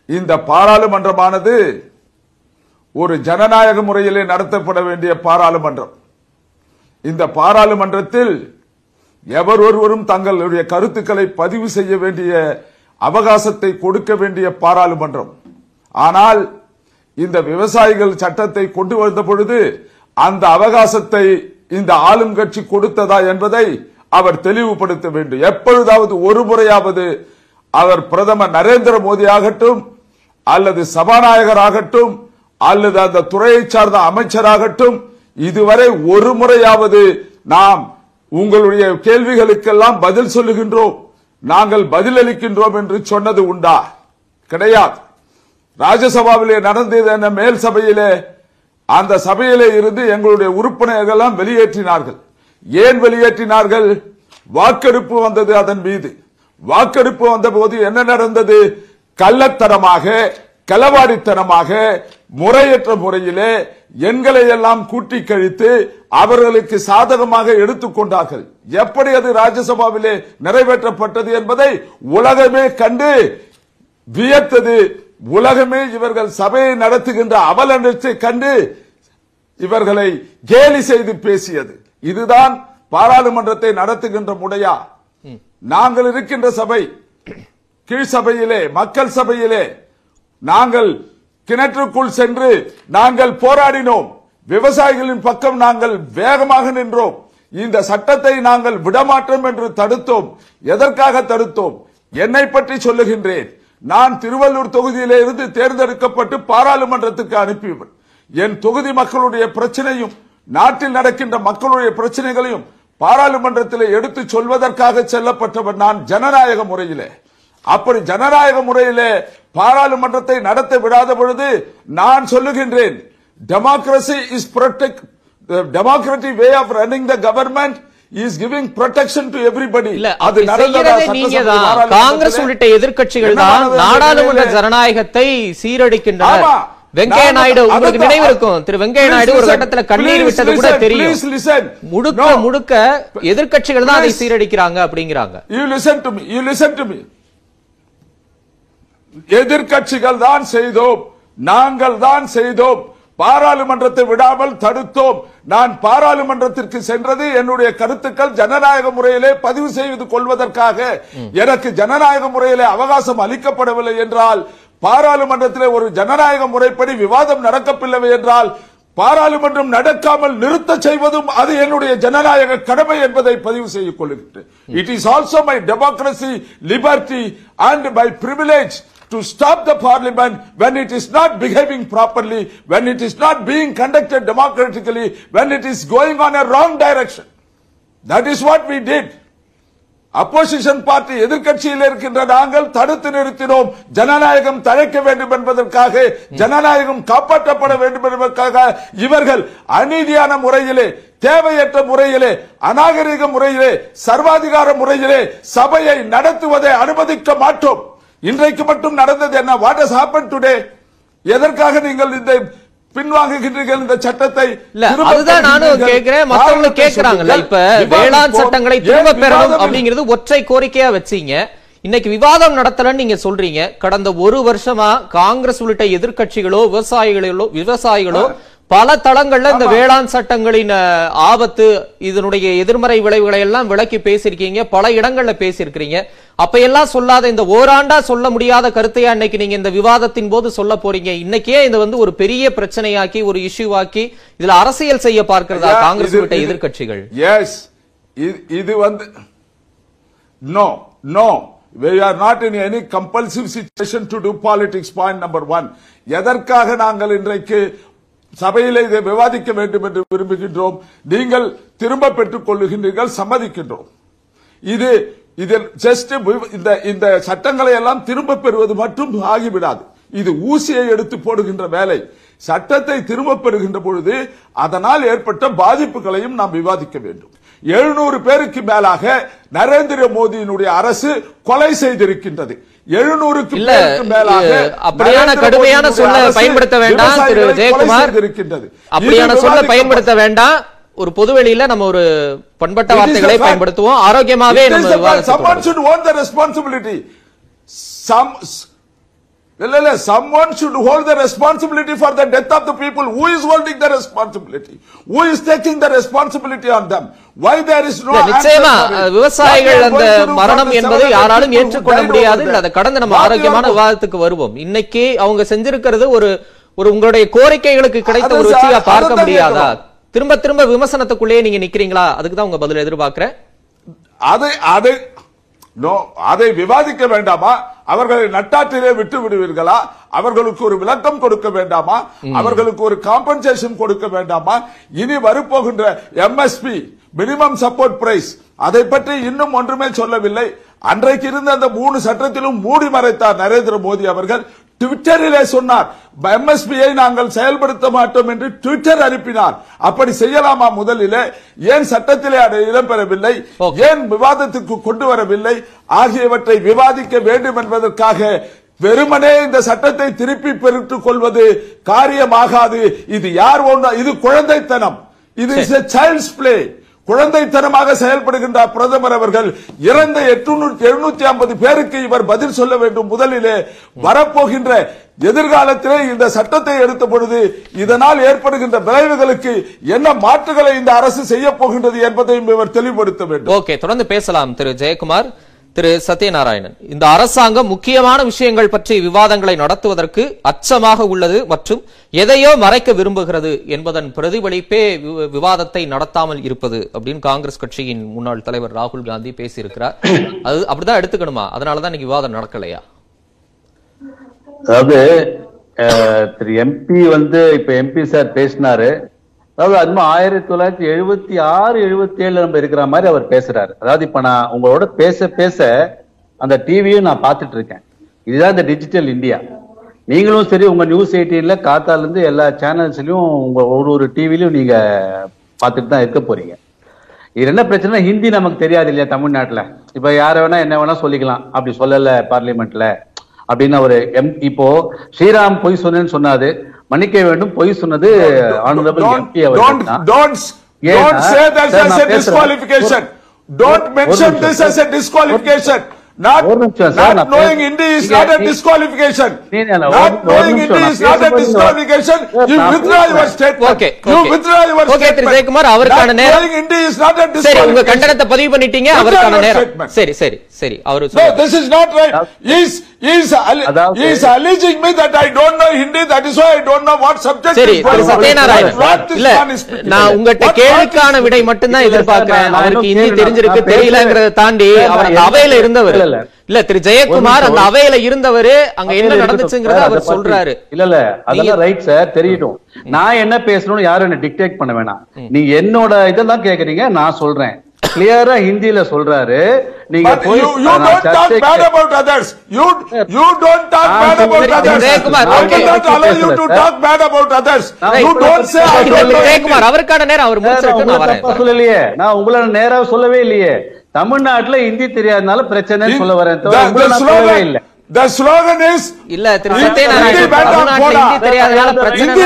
Speaker 4: இந்த பாராளுமன்றமானது ஒரு ஜனநாயக முறையிலே நடத்தப்பட வேண்டிய பாராளுமன்றம். இந்த பாராளுமன்றத்தில் எவர் ஒருவரும் தங்களுடைய கருத்துக்களை பதிவு செய்ய வேண்டிய அவகாசத்தை கொடுக்க வேண்டிய பாராளுமன்றம். ஆனால் இந்த விவசாயிகள் சட்டத்தை கொண்டு வந்த பொழுது அந்த அவகாசத்தை இந்த ஆளும் கட்சி கொடுத்ததா என்பதை அவர் தெளிவுபடுத்த வேண்டும். எப்பொழுதாவது ஒரு முறையாவது அவர் பிரதமர் நரேந்திர மோடி ஆகட்டும் அல்லது சபாநாயகர் ஆகட்டும் அல்லது அந்த துறையை சார்ந்த அமைச்சராகட்டும் இதுவரை ஒரு முறையாவது நாம் உங்களுடைய கேள்விகளுக்கெல்லாம் பதில் சொல்லுகின்றோம். நாங்கள் பதிலளிக்கின்றோம் என்று சொன்னது உண்டா? கிடையாது. ராஜ்யசபாவிலே நடந்தது என்ன மேல் சபையிலே அந்த சபையிலே இருந்து எங்களுடைய உறுப்பினர்கள் எல்லாம் வெளியேற்றினார்கள். ஏன் வெளியேற்றினார்கள்? வாக்கெடுப்பு வந்தது அதன் மீது. வாக்கெடுப்பு வந்தபோது என்ன நடந்தது? கள்ளத்தனமாக களவாடித்தனமாக முறையற்ற முறையிலே எண்களை எல்லாம் கூட்டி கழித்து அவர்களுக்கு சாதகமாக எடுத்துக்கொண்டார்கள் எப்படி அது ராஜ்யசபாவிலே நிறைவேற்றப்பட்டது என்பதை உலகமே கண்டு வியத்தது. உலகமே இவர்கள் சபையை நடத்துகின்ற அவலத்தை கண்டு இவர்களை கேலி செய்து பேசியது. இதுதான் பாராளுமன்றத்தை நடத்துகின்ற முறையா நாங்கள் இருக்கின்ற சபை கீழ் சபையிலே மக்கள் சபையிலே நாங்கள் கிணற்றுக்குள் சென்று நாங்கள் போராடினோம். விவசாயிகளின் பக்கம் நாங்கள் வேகமாக நின்றோம். இந்த சட்டத்தை நாங்கள் விடமாட்டோம் என்று தடுத்தோம். எதற்காக தடுத்தோம்? என்னை பற்றி சொல்லுகின்றேன். நான் திருவள்ளூர் தொகுதியிலே இருந்து தேர்ந்தெடுக்கப்பட்டு பாராளுமன்றத்துக்கு அனுப்பியவன் என் தொகுதி மக்களுடைய பிரச்சனையும் நாட்டில் நடக்கின்ற மக்களுடைய பிரச்சனைகளையும் பாராளுமன்றத்தில் எடுத்து சொல்வதற்காக செல்லப்பட்டவன் நான் ஜனநாயக முறையிலே. அப்படி ஜனநாயக முறையிலே பாராளுமன்றத்தை நடத்த விடாத பொழுது நான் சொல்லுகின்றேன் democracy is protect democratic way of running the government is giving protection to everybody
Speaker 1: இல்ல செய்யறதே நீங்க தான் காங்கிரஸ் உள்ளிட்ட எதிர்க்கட்சிகள் தான் நாடாளுமன்ற ஜனநாயகத்தை சீரழிக்கின்றனர்
Speaker 4: ஆமா.
Speaker 1: வெங்கையா நாயுடு உங்களுக்கு. நினைவு இருக்கும் திரு வெங்கையா நாயுடு ஒரு. கட்டத்துல கண்ணீர் விட்டது கூட. தெரியும். முழுக்க. முழுக்க எதிர்க்கட்சிகள் தான் அதை
Speaker 4: Please.
Speaker 1: சீரழிக்கிறாங்க அப்படிங்கிறாங்க
Speaker 4: You listen to me. You listen to me. எதிர்க்கட்சிகள் தான் செய்தோம் நாங்கள் தான் செய்தோம் பாராளுமன்றத்தை விடாமல் தடுத்தோம். நான் பாராளுமன்றத்திற்கு சென்றது என்னுடைய கருத்துக்கள் ஜனநாயக முறையிலே பதிவு செய்து கொள்வதற்காக. எனக்கு ஜனநாயக முறையிலே அவகாசம் அளிக்கப்படவில்லை என்றால் பாராளுமன்றத்திலே ஒரு ஜனநாயக முறைப்படி விவாதம் நடக்கவில்லை என்றால் பாராளுமன்றம் நடக்காமல் நிறுத்த செய்வதும் அது என்னுடைய ஜனநாயக கடமை என்பதை பதிவு செய்து கொள்கின்றேன். It is also my democracy liberty and my privilege to stop the parliament when it is not behaving properly, when it is not being conducted democratically, when it is going on a wrong direction. That is what we did. Opposition party எதிர்க்கட்சியில் இருக்கின்ற நாங்கள் தடுத்து நிறுத்தினோம் ஜனநாயகம் தழைக்க வேண்டும் என்பதற்காக ஜனநாயகம் காப்பாற்றப்பட வேண்டும் என்பதற்காக இவர்கள் அநீதியான முறையிலே தேவையற்ற முறையிலே அநாகரிக முறையிலே சர்வாதிகார முறையிலே சபையை நடத்துவதை அனுமதிக்க மாட்டோம் இன்றைக்கு மட்டும் நடந்தது என்ன வாட் ஹஸ் ஹேப்பன் டுடே எதற்காக நீங்கள் இந்த பின்வாங்குகின்றீர்கள் இந்த சட்டத்தை
Speaker 1: அதுதான் நானும்? கேக்குறேன் மத்தவங்க கேக்குறாங்கல்ல
Speaker 4: சொல்லுங்கள்.
Speaker 1: இப்ப. வேளாண் சட்டங்களை திரும்ப பெறணும் அப்படிங்கிறது ஒற்றை கோரிக்கையா வச்சீங்க இன்னைக்கு விவாதம் நடத்தலன்னு நீங்க சொல்றீங்க கடந்த ஒரு வருஷமா காங்கிரஸ் உள்ளிட்ட எதிர்க்கட்சிகளோ விவசாயிகளோ விவசாயிகளோ பல தளங்கள்ல இந்த வேளாண் சட்டங்களின் ஆபத்து இதனுடைய எதிர்மறை விளைவுகளை எல்லாம் விளக்கி பேசியிருக்கீங்க. பல இடங்கள்ல பேசியிருக்கிறீங்க. அப்ப எல்லாம் சொல்லாத இந்த ஓராண்டா சொல்ல முடியாத கருத்தையா இன்னைக்கு நீங்க இந்த விவாதத்தின் போது சொல்ல போறீங்க. இன்னைக்கே இது வந்து ஒரு பெரிய பிரச்சனையாக்கி ஒரு இஷ்யூ ஆக்கி இதுல அரசியல் செய்ய பார்க்கிறதா காங்கிரஸ்
Speaker 4: இது-
Speaker 1: எதிர்க்கட்சிகள்?
Speaker 4: Yes. இது- வந்து no no. We are not in any compulsive situation to do politics point number one. எதற்காக நாங்கள் இன்றைக்கு சபையில் இதை விவாதிக்க வேண்டும் என்று விரும்புகின்றோம். நீங்கள் திரும்ப பெற்றுக் கொள்ளுகின்றீர்கள் சம்மதிக்கின்றோம். இது இதில் ஜஸ்ட் இந்த இந்த சட்டங்களை எல்லாம் திரும்ப பெறுவது மட்டும் ஆகிவிடாது. இது ஊசியை எடுத்து போடுகின்ற வேலை. சட்டத்தை திரும்ப பெறுகின்ற பொழுது அதனால் ஏற்பட்ட பாதிப்புகளையும் நாம் விவாதிக்க வேண்டும். எழுநூறு பேருக்கு மேலாக நரேந்திர மோடியினுடைய அரசு கொலை செய்திருக்கின்றது. எழுநூறுக்கு
Speaker 1: இல்ல, அப்படியான கடுமையான சொல்ல பயன்படுத்த வேண்டாம் திரு ஜெயக்குமார்.
Speaker 4: செய்திருக்கின்றது.
Speaker 1: அப்படியான சொல்ல பயன்படுத்த வேண்டாம். ஒரு பொதுவெளியில நம்ம ஒரு பண்பட்ட வார்த்தைகளை. பயன்படுத்துவோம். ஆரோக்கியமாவே நம்ம
Speaker 4: இல்ல இல்ல someone should hold the responsibility for the death of the people. Who is holding the responsibility? Who is taking the responsibility on them? Why there is no
Speaker 1: இல்ல, நிச்சயமா விவசாயிகள் அந்த மரணம் என்பதை
Speaker 4: 700
Speaker 1: யாராலும் ஏற்றுக்கொள்ள முடியாது. அதை? கடந்து நம்ம ஆரோக்கியமான விவாதத்துக்கு வருவோம். இன்னைக்கு அவங்க செஞ்சிருக்கிறது ஒரு ஒரு உங்களுடைய கோரிக்கைகளுக்கு கிடைத்த ஒரு வெற்றியா பார்க்க முடியாதா. திரும்ப திரும்ப விமர்சனத்துக்குள்ளேயே நீங்க நிக்கிறீங்களா? அதுக்கு தான் உங்க பதில் எதிர்பார்க்கிறேன்.
Speaker 4: அதை அதை நோ அதை விவாதிக்க வேண்டாமா? அவர்களை நட்டாற்றிலே விட்டு விடுவீர்களா? அவர்களுக்கு ஒரு விளக்கம் கொடுக்க வேண்டாமா? அவர்களுக்கு ஒரு காம்பன்சேஷன் கொடுக்க வேண்டாமா? இனி வரப்போகின்ற எம்எஸ்பி மினிமம் சப்போர்ட் பிரைஸ் அதை பற்றி இன்னும் ஒன்றுமே சொல்லவில்லை. அன்றைக்கு இருந்த அந்த மூணு சட்டத்திலும் மூடி மறைத்தார் நரேந்திர மோடி அவர்கள். ட்விட்டரிலே சொன்னார் எம்எஸ்பியை நாங்கள் செயல்படுத்த மாட்டோம் என்று ட்விட்டர் அனுப்பினார். அப்படி செய்யலாமா முதலிலே? ஏன் சட்டத்திலே அதை இடம்பெறவில்லை. ஏன் விவாதத்துக்கு கொண்டு வரவில்லை? ஆகியவற்றை விவாதிக்க வேண்டும் என்பதற்காக வெறுமனே இந்த சட்டத்தை திருப்பி பெற்றுக் கொள்வது காரியமாகாது. இது யார் ஒன்றா? இது குழந்தைத்தனம். இது இஸ் சைல்ட்ஸ் பிளே குழந்தைத்தனமாக செயல்படுகின்ற பிரதமர் அவர்கள் இறந்த எழுநூத்தி ஐம்பது பேருக்கு இவர் பதில் சொல்ல வேண்டும். முதலிலே வரப்போகின்ற எதிர்காலத்திலே இந்த சட்டத்தை எடுத்த பொழுது இதனால் ஏற்படுகின்ற விளைவுகளுக்கு என்ன மாற்றுகளை இந்த அரசு செய்ய போகின்றது என்பதையும் இவர் தெளிவுபடுத்த வேண்டும்.
Speaker 1: ஓகே தொடர்ந்து பேசலாம் திரு ஜெயக்குமார். திரு சத்யநாராயணன். இந்த அரசாங்கம் முக்கியமான விஷயங்கள் பற்றி விவாதங்களை நடத்துவதற்கு அச்சமாக உள்ளது மற்றும் எதையோ மறைக்க விரும்புகிறது என்பதன் பிரதிபலிப்பே விவாதத்தை நடத்தாமல் இருப்பது அப்படின்னு காங்கிரஸ் கட்சியின் முன்னாள் தலைவர் ராகுல் காந்தி பேசியிருக்கிறார். அது அப்படிதான் எடுத்துக்கணுமா? அதனாலதான் இன்னைக்கு விவாதம் நடக்கலையா?
Speaker 5: அதாவது திரு எம்பி வந்து இப்ப எம்பி சார் பேசினாரு. அதாவது அது மாதிரி ஆயிரத்தி தொள்ளாயிரத்தி எழுபத்தி ஆறு எழுபத்தி ஏழுல நம்ம இருக்கிற மாதிரி அவர் பேசுறாரு. அதாவது இப்ப நான் உங்களோட பேச பேச அந்த டிவியும் நான் பார்த்துட்டு இருக்கேன் இதுதான் இந்த டிஜிட்டல் இந்தியா நீங்களும் சரி உங்க நியூஸ் எயிட்டீன்ல காத்தால இருந்து எல்லா சேனல்ஸ்லயும் உங்க ஒரு ஒரு டிவிலையும் நீங்க பார்த்துட்டு தான் இருக்க போறீங்க. இது என்ன பிரச்சனை ஹிந்தி நமக்கு தெரியாது இல்லையா தமிழ்நாட்டில்? இப்ப யார வேணா என்ன வேணா சொல்லிக்கலாம். அப்படி சொல்லல பார்லிமெண்ட்ல அப்படின்னு ஒரு எம் இப்போ ஸ்ரீராம் பொய் சொன்னேன்னு சொன்னாரு. மன்னிக்க வேண்டும் பொய் சொன்னது எம்பி அவர்கள்
Speaker 4: don't, mention this as a disqualification. Not, not knowing is not a disqualification. Not knowing is not a disqualification. You withdraw your statement.
Speaker 1: Okay,
Speaker 4: You withdraw your
Speaker 1: Okay, திரு. ஜெயக்குமார், அவருக்கான
Speaker 4: Not
Speaker 1: நேரம்.
Speaker 4: knowing Hindi is not a
Speaker 1: சரி உங்க
Speaker 4: disqualification.
Speaker 1: கண்டனத்தை பதிவு பண்ணிட்டீங்க அவருக்கான நேரம். சரி சரி சரி அவரு
Speaker 4: No, this is not right. Is
Speaker 1: நான் உங்ககிட்ட கேள்விக்கான
Speaker 4: is-
Speaker 1: விடை மட்டும்தான் எதிர்பார்க்கிறேன். அவருக்கு ஹிந்தி தெரிஞ்சிருக்கு. தெரியலங்கிறத தாண்டி அவர் அந்த அவையில? இருந்தவர்.
Speaker 5: இல்ல,
Speaker 1: திரு ஜெயக்குமார் அந்த. அவையில இருந்தவரு அங்க என்ன நடந்துச்சுங்கிறத அவர் சொல்றாரு.
Speaker 5: இல்ல இல்ல அதெல்லாம் ரைட் சார் தெரியட்டும் நான் என்ன பேசணும்னு யாரும் என்ன டிக்டேட் பண்ண வேணாம். நீங்க என்னோட இதெல்லாம் கேக்குறீங்க நான் சொல்றேன். கிளியரா ஹிந்தில சொல்றாரு. நீங்க
Speaker 4: But
Speaker 5: போய்
Speaker 4: you, you
Speaker 5: நான்
Speaker 4: don't talk
Speaker 5: சர்ச்சைக்கு-
Speaker 4: bad about others. You, you don't talk
Speaker 5: நான்
Speaker 4: bad about
Speaker 5: சொல்றேன்.
Speaker 4: others.
Speaker 1: Jayakumar,
Speaker 4: I allow you
Speaker 5: பேசுறேன்
Speaker 4: to
Speaker 5: sir.
Speaker 4: talk bad about others.
Speaker 5: நான்
Speaker 4: You
Speaker 5: இப்ப
Speaker 4: don't say I don't know
Speaker 1: Jayakumar. அவருக்கான நேரம் அவர் முடிச்சிட்டு நான் வரேன்
Speaker 5: தப்பா சொல்லலையே நான் உங்களை நேரா சொல்லவே இல்லையே தமிழ்நாட்டுல ஹிந்தி தெரியாதனால பிரச்சனைன்னு சொல்ல வரேன் தவிர
Speaker 4: The,
Speaker 5: உங்களை நான் சொல்லவே
Speaker 4: slogan,
Speaker 5: இல்ல
Speaker 4: the slogan is
Speaker 1: இல்ல திரு
Speaker 4: ஹிந்தி
Speaker 1: தமிழ்நாட்டுல
Speaker 4: போடா.
Speaker 1: ஹிந்தி தெரியாதனால பிரச்சனை
Speaker 4: ஹிந்தி.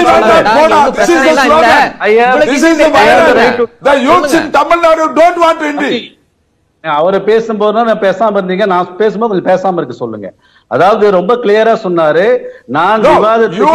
Speaker 4: போடா.
Speaker 1: பிரச்சனை இல்ல
Speaker 4: slogan.
Speaker 5: ஐயா,
Speaker 1: Hindi
Speaker 4: the. The youths in
Speaker 1: சொல்லுங்க.
Speaker 4: Tamil Nadu don't want Hindi.
Speaker 5: அவரை பேசும்போது நான் பேசாம இருந்தீங்க. நான் பேசும்போது கொஞ்சம் பேசாம இருக்க சொல்லுங்க. அதாவது ரொம்ப கிளியரா சொன்னாரு. நான் விவாதத்துக்கு.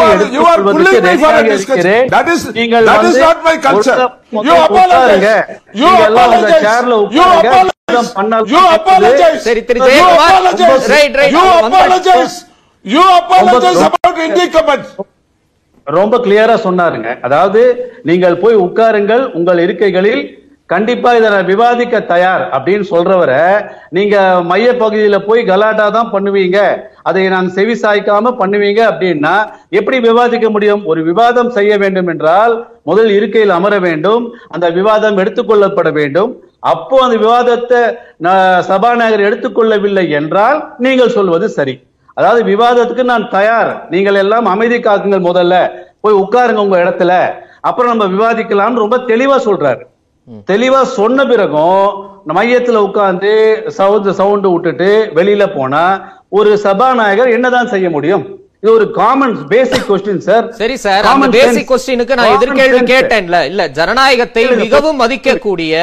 Speaker 5: ரொம்ப கிளியரா சொன்னாருங்க. அதாவது நீங்கள் போய் உட்காருங்கள். உங்கள் இருக்கைகளில் கண்டிப்பா இதை விவாதிக்க தயார் அப்படின்னு சொல்றவரை நீங்க மைய பகுதியில போய் கலாட்டா தான் பண்ணுவீங்க. அதை நான் செவி சாய்க்காம பண்ணுவீங்க அப்படின்னா எப்படி விவாதிக்க முடியும்? ஒரு விவாதம் செய்ய வேண்டும் என்றால் முதல் இருக்கையில் அமர வேண்டும். அந்த விவாதம் எடுத்துக்கொள்ளப்பட வேண்டும். அப்போ அந்த விவாதத்தை ந- சபாநாயகர் எடுத்துக்கொள்ளவில்லை என்றால் நீங்கள் சொல்வது சரி. அதாவது விவாதத்துக்கு நான் தயார். நீங்கள் எல்லாம் அமைதி காக்குங்கள் முதல்ல. போய் உட்காருங்க உங்க இடத்துல. அப்புறம் நம்ம விவாதிக்கலாம்னு ரொம்ப தெளிவா சொல்றாரு. தெளிவா சொன்ன பிறகும் மையத்துல உட்கார்ந்து சவுண்ட் சவுண்ட் விட்டுட்டு வெளியில போனா ஒரு சபாநாயகர் என்னதான் செய்ய முடியும்? இது ஒரு காமன் பேசிக் கொஸ்டின் சார்
Speaker 1: சரி சார் அந்த பேசிக் கொஸ்டினுக்கு நான் எதிர்கேள்வி கேட்டேன்ல. இல்ல ஜனநாயகத்தை மிகவும் மதிக்கக்கூடிய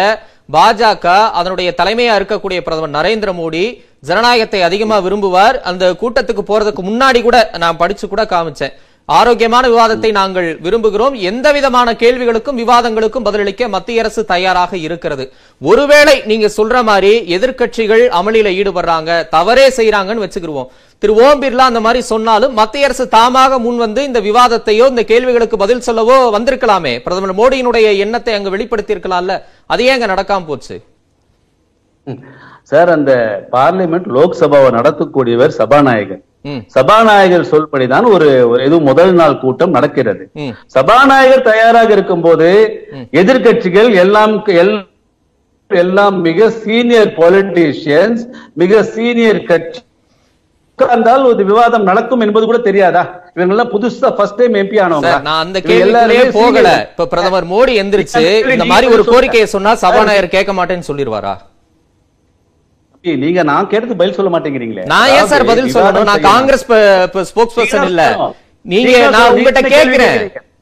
Speaker 1: பாஜக அதனுடைய தலைமையா இருக்கக்கூடிய பிரதமர் நரேந்திர மோடி ஜனநாயகத்தை அதிகமா விரும்புவார். அந்த கூட்டத்துக்கு போறதுக்கு முன்னாடி கூட நான் படிச்சு கூட காமிச்சேன். ஆரோக்கியமான விவாதத்தை நாங்கள் விரும்புகிறோம். எந்த விதமான கேள்விகளுக்கும் விவாதங்களுக்கும் பதிலளிக்க மத்திய அரசு தயாராக இருக்கிறது. ஒருவேளை நீங்க சொல்ற மாதிரி எதிர்க்கட்சிகள் அமளியில ஈடுபடுறாங்க தவறே செய்யறாங்கன்னு வச்சுக்கிருவோம். திரு ஓம் பிர்லா அந்த மாதிரி சொன்னாலும் மத்திய அரசு தாமாக முன் வந்து இந்த விவாதத்தையோ இந்த கேள்விகளுக்கு பதில் சொல்லவோ வந்திருக்கலாமே. பிரதமர் மோடியினுடைய எண்ணத்தை அங்க வெளிப்படுத்தி இருக்கலாம்ல அது ஏங்க நடக்காம போச்சு?
Speaker 5: சார் அந்த பார்லிமெண்ட் லோக்சபாவை நடத்தக்கூடியவர் சபாநாயகர். சபாநாயகர் சொல்படிதான் ஒரு ஒரு இது முதல் நாள் கூட்டம் நடக்கிறது. சபாநாயகர் தயாராக இருக்கும்போது எதிர்க்கட்சிகள் எல்லாம் எல்- எல்லாம் மிக சீனியர் பொலிட்டீஷியன்ஸ் மிக சீனியர் கட்சி. உட்கார்ந்தால் ஒரு விவாதம் நடக்கும் என்பது கூட தெரியாதா? இவங்க எல்லாம் புதுசா ஃபர்ஸ்ட் டைம் எம்பி ஆனவங்க
Speaker 1: நான் அந்த
Speaker 5: எல்லாருமே
Speaker 1: போகல. இப்ப பிரதமர் மோடி எந்திரிச்சு இந்த மாதிரி ஒரு கோரிக்கையை சொன்னா சபாநாயகர் கேட்க மாட்டேன்னு சொல்லிருவாரா
Speaker 5: நீங்க நான் கேட்டது பதில் சொல்ல மாட்டேங்கிறீங்களே.
Speaker 1: நான் ஏன் சார் பதில் சொல்லணும்? நான். காங்கிரஸ் ஸ்போக்ஸ் பர்சன் இல்ல.
Speaker 5: நீங்க
Speaker 1: நான். உங்ககிட்ட கேக்குறேன்.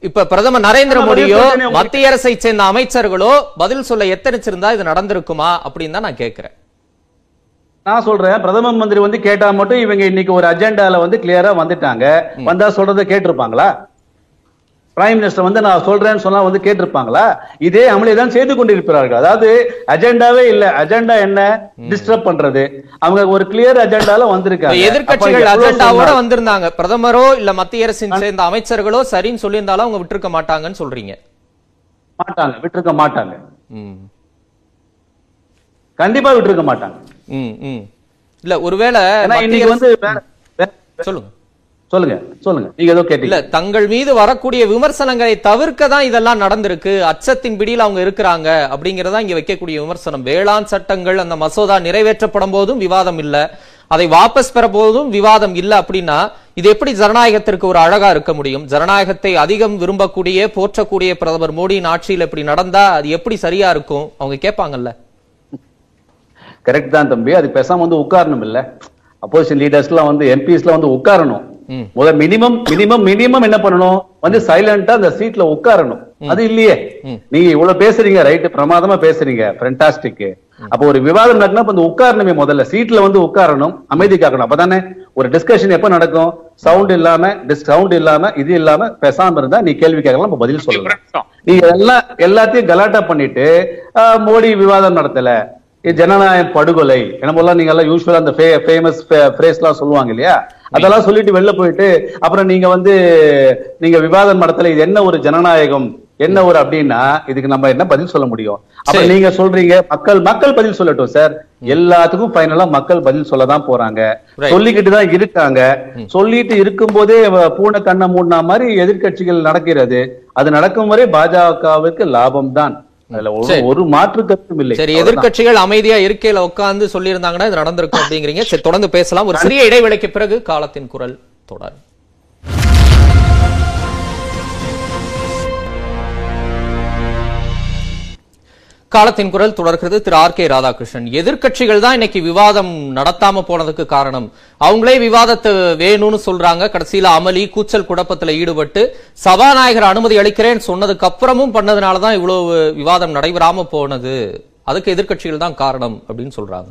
Speaker 1: இப்ப பிரதமர் நரேந்திர மோடியோ. மத்திய அரசை சேர்ந்த அமைச்சர்களோ பதில் சொல்ல எத்தனிச்சிருந்தா இது நடந்திருக்குமா அப்படின்னு தான் நான் கேக்குறேன்
Speaker 5: நான் சொல்றேன். பிரதம மந்திரி வந்து கேட்டா மட்டும் இவங்க இன்னைக்கு ஒரு அஜெண்டால வந்து கிளியரா வந்துட்டாங்க. வந்தா சொல்றதை கேட்டிருப்பாங்களா? பிரைம் மினிஸ்டர் வந்து நான் சொல்றேன்னு சொன்னா வந்து கேட்டிருப்பாங்களா? இதே அமளி தான் செய்து கொண்டிருக்கிறார்கள். அதாவது அஜெண்டாவே இல்ல. அஜெண்டா என்ன? டிஸ்டர்ப் பண்றது. அவங்க ஒரு கிளியர் அஜெண்டால வந்திருக்காங்க. எவ்வளவு
Speaker 1: அஜெண்டாவோட வந்திருந்தாங்க. பிரதமரோ இல்ல மத்திய அரசின் சேர்ந்த அமைச்சர்களோ சரின்னு சொல்லியிருந்தாலும் அவங்க விட்டுருக்க மாட்டாங்கன்னு சொல்றீங்க.
Speaker 5: மாட்டாங்க. விட்டுருக்க மாட்டாங்க. கண்டிப்பா விட்டுருக்க மாட்டாங்க.
Speaker 1: இல்ல ஒருவேளை
Speaker 5: இன்னைக்கு வந்து
Speaker 1: சொல்லுங்க.
Speaker 5: சொல்லுங்க சொல்லுங்க. நீங்க ஏதோ
Speaker 1: இல்ல
Speaker 5: கேட்டீங்க
Speaker 1: தங்கள் மீது வரக்கூடிய விமர்சனங்களை தவிர்க்க தான் இதெல்லாம் நடந்திருக்கு. அச்சத்தின் பிடியில் அவங்க இருக்கிறாங்க அப்படிங்கறதா இங்க வைக்கக்கூடிய விமர்சனம். வேளாண் சட்டங்கள் அந்த மசோதா நிறைவேற்றப்படும் போதும் விவாதம் இல்ல. அதை வாபஸ் பெற போதும் விவாதம் இல்ல அப்படின்னா இது எப்படி ஜனநாயகத்திற்கு ஒரு அழகா இருக்க முடியும்? ஜனநாயகத்தை அதிகம் விரும்பக்கூடிய போற்றக்கூடிய பிரதமர் மோடியின் ஆட்சியில் இப்படி நடந்தா அது எப்படி சரியா இருக்கும்? அவங்க கேட்பாங்கல்ல.
Speaker 5: கரெக்ட் தான் தம்பி. அது பேசாம வந்து உட்காரணும் இல்ல. அப்போசிஷன் லீடர்ஸ் எல்லாம் வந்து எம்பிஸ் எல்லாம் வந்து உட்காரணும். முதல் மினிமம் மினிமம் மினிமம் என்ன பண்ணணும்? வந்து சைலண்டா அந்த சீட்ல உட்காரணும். அது இல்லையே. நீங்க இவ்வளவு பேசுறீங்க ரைட் பிரமாதமா பேசுறீங்க ஃபென்டாஸ்டிக் அப்ப ஒரு விவாதம் நடக்கணும் அப்ப அந்த உட்காரணுமே முதல்ல. சீட்ல வந்து உட்காரணும் அமைதி காக்கணும். அப்பதானே ஒரு டிஸ்கஷன் எப்ப நடக்கும்? சவுண்ட் இல்லாம சவுண்ட் இல்லாம இது இல்லாம பேசாம இருந்தா நீ கேள்வி கேட்கலாம் அப்ப பதில் சொல்லலாம் நீங்க எல்லாம் எல்லாத்தையும் கலாட்டா பண்ணிட்டு மோடி விவாதம் நடத்தல இது ஜனநாயக படுகொலை என்ன போல நீங்க எல்லாம் யூஸ்வலா அந்த ஃபேமஸ் பிரேஸ் எல்லாம் சொல்லுவாங்க இல்லையா? அதெல்லாம் சொல்லிட்டு வெளில போயிட்டு அப்புறம் நீங்க வந்து நீங்க விவாதம் நடத்தல இது என்ன ஒரு ஜனநாயகம் என்ன ஒரு அப்படின்னா இதுக்கு நம்ம என்ன பதில் சொல்ல முடியும்? அப்ப. நீங்க சொல்றீங்க மக்கள் மக்கள் பதில் சொல்லட்டும் சார் எல்லாத்துக்கும் ஃபைனலா மக்கள் பதில் சொல்ல தான் போறாங்க. சொல்லிக்கிட்டு தான் இருக்காங்க. சொல்லிட்டு இருக்கும்போதே வ- பூனை கண்ணை மூடினா மாதிரி எதிர்க்கட்சிகள் நடக்கிறது. அது நடக்கும் வரை பாஜகவுக்கு லாபம் தான் ஒரு- மாற்று கருத்தும் இல்லை.
Speaker 1: சரி
Speaker 5: அவ்வளவுதான்.
Speaker 1: எதிர்க்கட்சிகள் அமைதியா இருக்கையில உட்கார்ந்து சொல்லியிருந்தாங்கன்னா இது நடந்திருக்கும் அப்படிங்கிறீங்க. சரி தொடர்ந்து பேசலாம். ஒரு சிறிய இடைவேளைக்கு பிறகு காலத்தின் குரல் தொடரும். காலத்தின் குரல் தொடர்கிறது திரு ஆர் கே ராதாகிருஷ்ணன். எதிர்க்கட்சிகள் தான் இன்னைக்கு விவாதம் நடத்தாம போனதுக்கு காரணம். அவங்களே விவாதத்தை வேணும்னு சொல்றாங்க. கடைசியில அமளி கூச்சல் குழப்பத்துல ஈடுபட்டு சபாநாயகர் அனுமதி அளிக்கிறேன்னு சொன்னதுக்கு அப்புறமும் பண்ணதுனாலதான் இவ்வளவு விவாதம் நடைபெறாம போனது. அதுக்கு எதிர்க்கட்சிகள் தான் காரணம் அப்படின்னு சொல்றாங்க.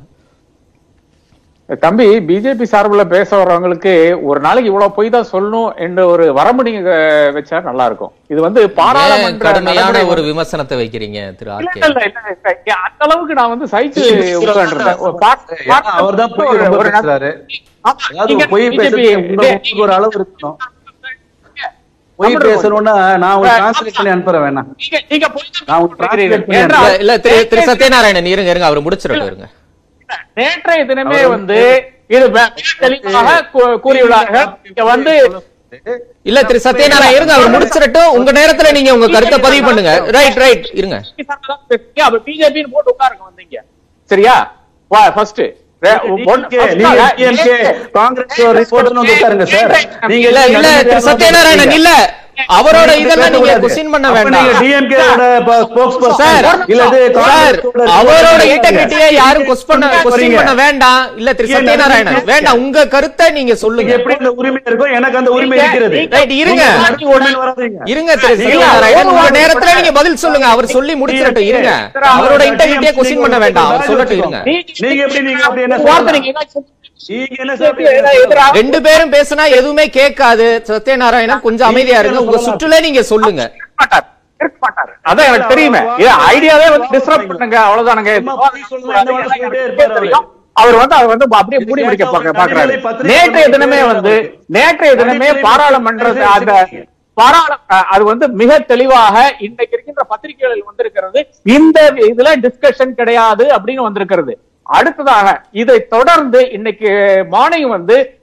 Speaker 2: தம்பி பிஜேபி சார்புல பேச வர்றவங்களுக்கு ஒரு நாளைக்கு இவ்வளவு பொய் தான் சொல்லணும் என்ற ஒரு வரம்பு நீங்க வச்சா நல்லா இருக்கும். இது வந்து பாராளுமன்ற
Speaker 1: ஒரு விமர்சனத்தை வைக்கிறீங்க திரு
Speaker 2: இல்ல,
Speaker 1: ஆர்கே
Speaker 2: இல்ல, இல்ல, இல்ல. அந்த அளவுக்கு நான் வந்து
Speaker 5: ஏன்னா அவர்தான் பொய் பேசணும்னா நான் ஒரு டிரான்ஸ்லேட் பண்ணி அனுப்புறேன் வேணா
Speaker 2: நீங்க நீங்க பொய் தான்
Speaker 5: நான் ஒரு பண்ணி
Speaker 2: ஏன்றால்
Speaker 1: இல்ல, திரு சத்யநாராயணன் இருங்க இருங்க அவர் முடிச்சிடட்டும் இருங்க.
Speaker 2: நேற்றைய தினமே வந்து இது தெளிவாக கூறியுள்ளார்கள் இங்க வந்து
Speaker 1: இல்ல திரு சத்யநாராயணன் இருங்க அவர் முடிச்சிடட்டும். உங்க நேரத்துல நீங்க உங்க கருத்தை பதிவு பண்ணுங்க. ரைட் ரைட் இருங்க.
Speaker 2: அப்ப பிஜேபி போட்டு உட்காருங்க வந்தீங்க. சரியா? வா ஃபர்ஸ்ட்
Speaker 5: காங்கிரஸ் ரிப்போர்ட் வந்து உட்காருங்க சார் நீங்க
Speaker 1: இல்ல இல்ல திரு சத்யநாராயணன் இல்ல. அவரோட இதெல்லாம் நீங்க கொஸ்டின் பண்ண வேண்டாம். அவரோட இன்டெகிரிட்டியை யாரும் கொஸ்டின் கொஸ்டின் பண்ண வேண்டாம். இல்ல திரு சத்யநாராயணன் வேண்டாம். உங்க கருத்தை நீங்க சொல்லுங்க.
Speaker 5: எப்படி அந்த உரிமை இருக்கோ எனக்கு அந்த உரிமை இருக்கிறது.
Speaker 1: ரைட் இருங்க. இருங்க திரு சத்யநாராயணன் உங்க நேரத்துல நீங்க பதில் சொல்லுங்க. அவர் சொல்லி முடிச்சிடட்டும். இருங்க. அவரோட இன்டெகிரிட்டியை கொஸ்டின் பண்ண வேண்டாம். அவர் சொல்லட்டும் இருங்க.
Speaker 5: நீங்க எப்படி நீங்க அப்படி என்ன
Speaker 2: வார்த்தை? நீங்க
Speaker 1: ரெண்டு பேரும் பேசினா எதுவுமே கேட்காது. சத்யநாராயணன் கொஞ்சம் அமைதியா இருங்க. உங்க சுற்றுல நீங்க சொல்லுங்க.
Speaker 2: இருக்க அதான் எனக்கு தெரியுமே. ஐடியாவே வந்து டிஸ்டர்ப் பண்ணுங்க. அவ்வளவுதானுங்க.
Speaker 5: அவரு.
Speaker 2: வந்து அவர் வந்து அப்படியே மூடி முடிக்க பாக்க- பாக்குறாரு நேற்றைய தினமே வந்து நேற்றைய தினமே பாராளுமன்ற அந்த பாராள அது வந்து மிக தெளிவாக இன்றைக்கு இருக்கின்ற பத்திரிகைகளில் வந்திருக்கிறது. இந்த இதுல டிஸ்கஷன் கிடையாது அப்படின்னு வந்திருக்கிறது. அடுத்ததாக இதை தொடர்ந்து இன்னைக்கு மார்னிங் வந்து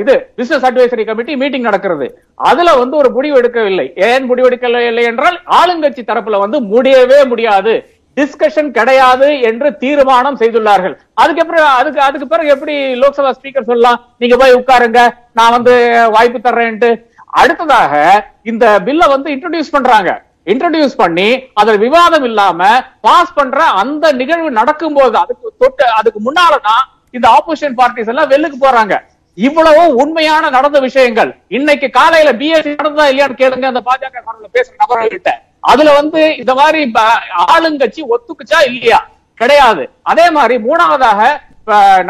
Speaker 2: இது பிசினஸ் அட்வைசரி கமிட்டி மீட்டிங் நடக்கிறது. அதுல வந்து ஒரு முடிவு எடுக்கவில்லை. ஏன் முடிவு எடுக்கவில்லை என்றால் ஆளுங்கட்சி தரப்புல வந்து முடியவே முடியாது. டிஸ்கஷன் கிடையாது என்று தீர்மானம் செய்துள்ளார்கள். அதுக்கப்புறம் அதுக்கு அதுக்கு பிறகு எப்படி லோக்சபா ஸ்பீக்கர் சொல்லலாம்? நீங்க போய் உட்காருங்க. நான் வந்து வாய்ப்பு தர்றேன்ட்டு. அடுத்ததாக இந்த பில்ல வந்து இன்ட்ரோடியூஸ் பண்றாங்க. இன்ட்ரடியூஸ் பண்ணி அதுல விவாதம் இல்லாம பாஸ் பண்ற அந்த நிகழ்வு நடக்கும் போது அதுக்கு தொட்டு அதுக்கு முன்னாலதான் இந்த ஆப்போசிஷன் பார்ட்டிஸ் எல்லாம் வெல்லுக்கு போறாங்க. இவ்வளவு உண்மையான நடந்த விஷயங்கள். இன்னைக்கு காலையில பிஎஸ்சி நடந்ததா இல்லையான்னு கேளுங்க அந்த பாஜக சார்பில் பேசுற நபர்கள்கிட்ட அதுல வந்து இந்த மாதிரி ஆளுங்கட்சி ஒத்துக்குச்சா இல்லையா? கிடையாது. அதே மாதிரி மூணாவதாக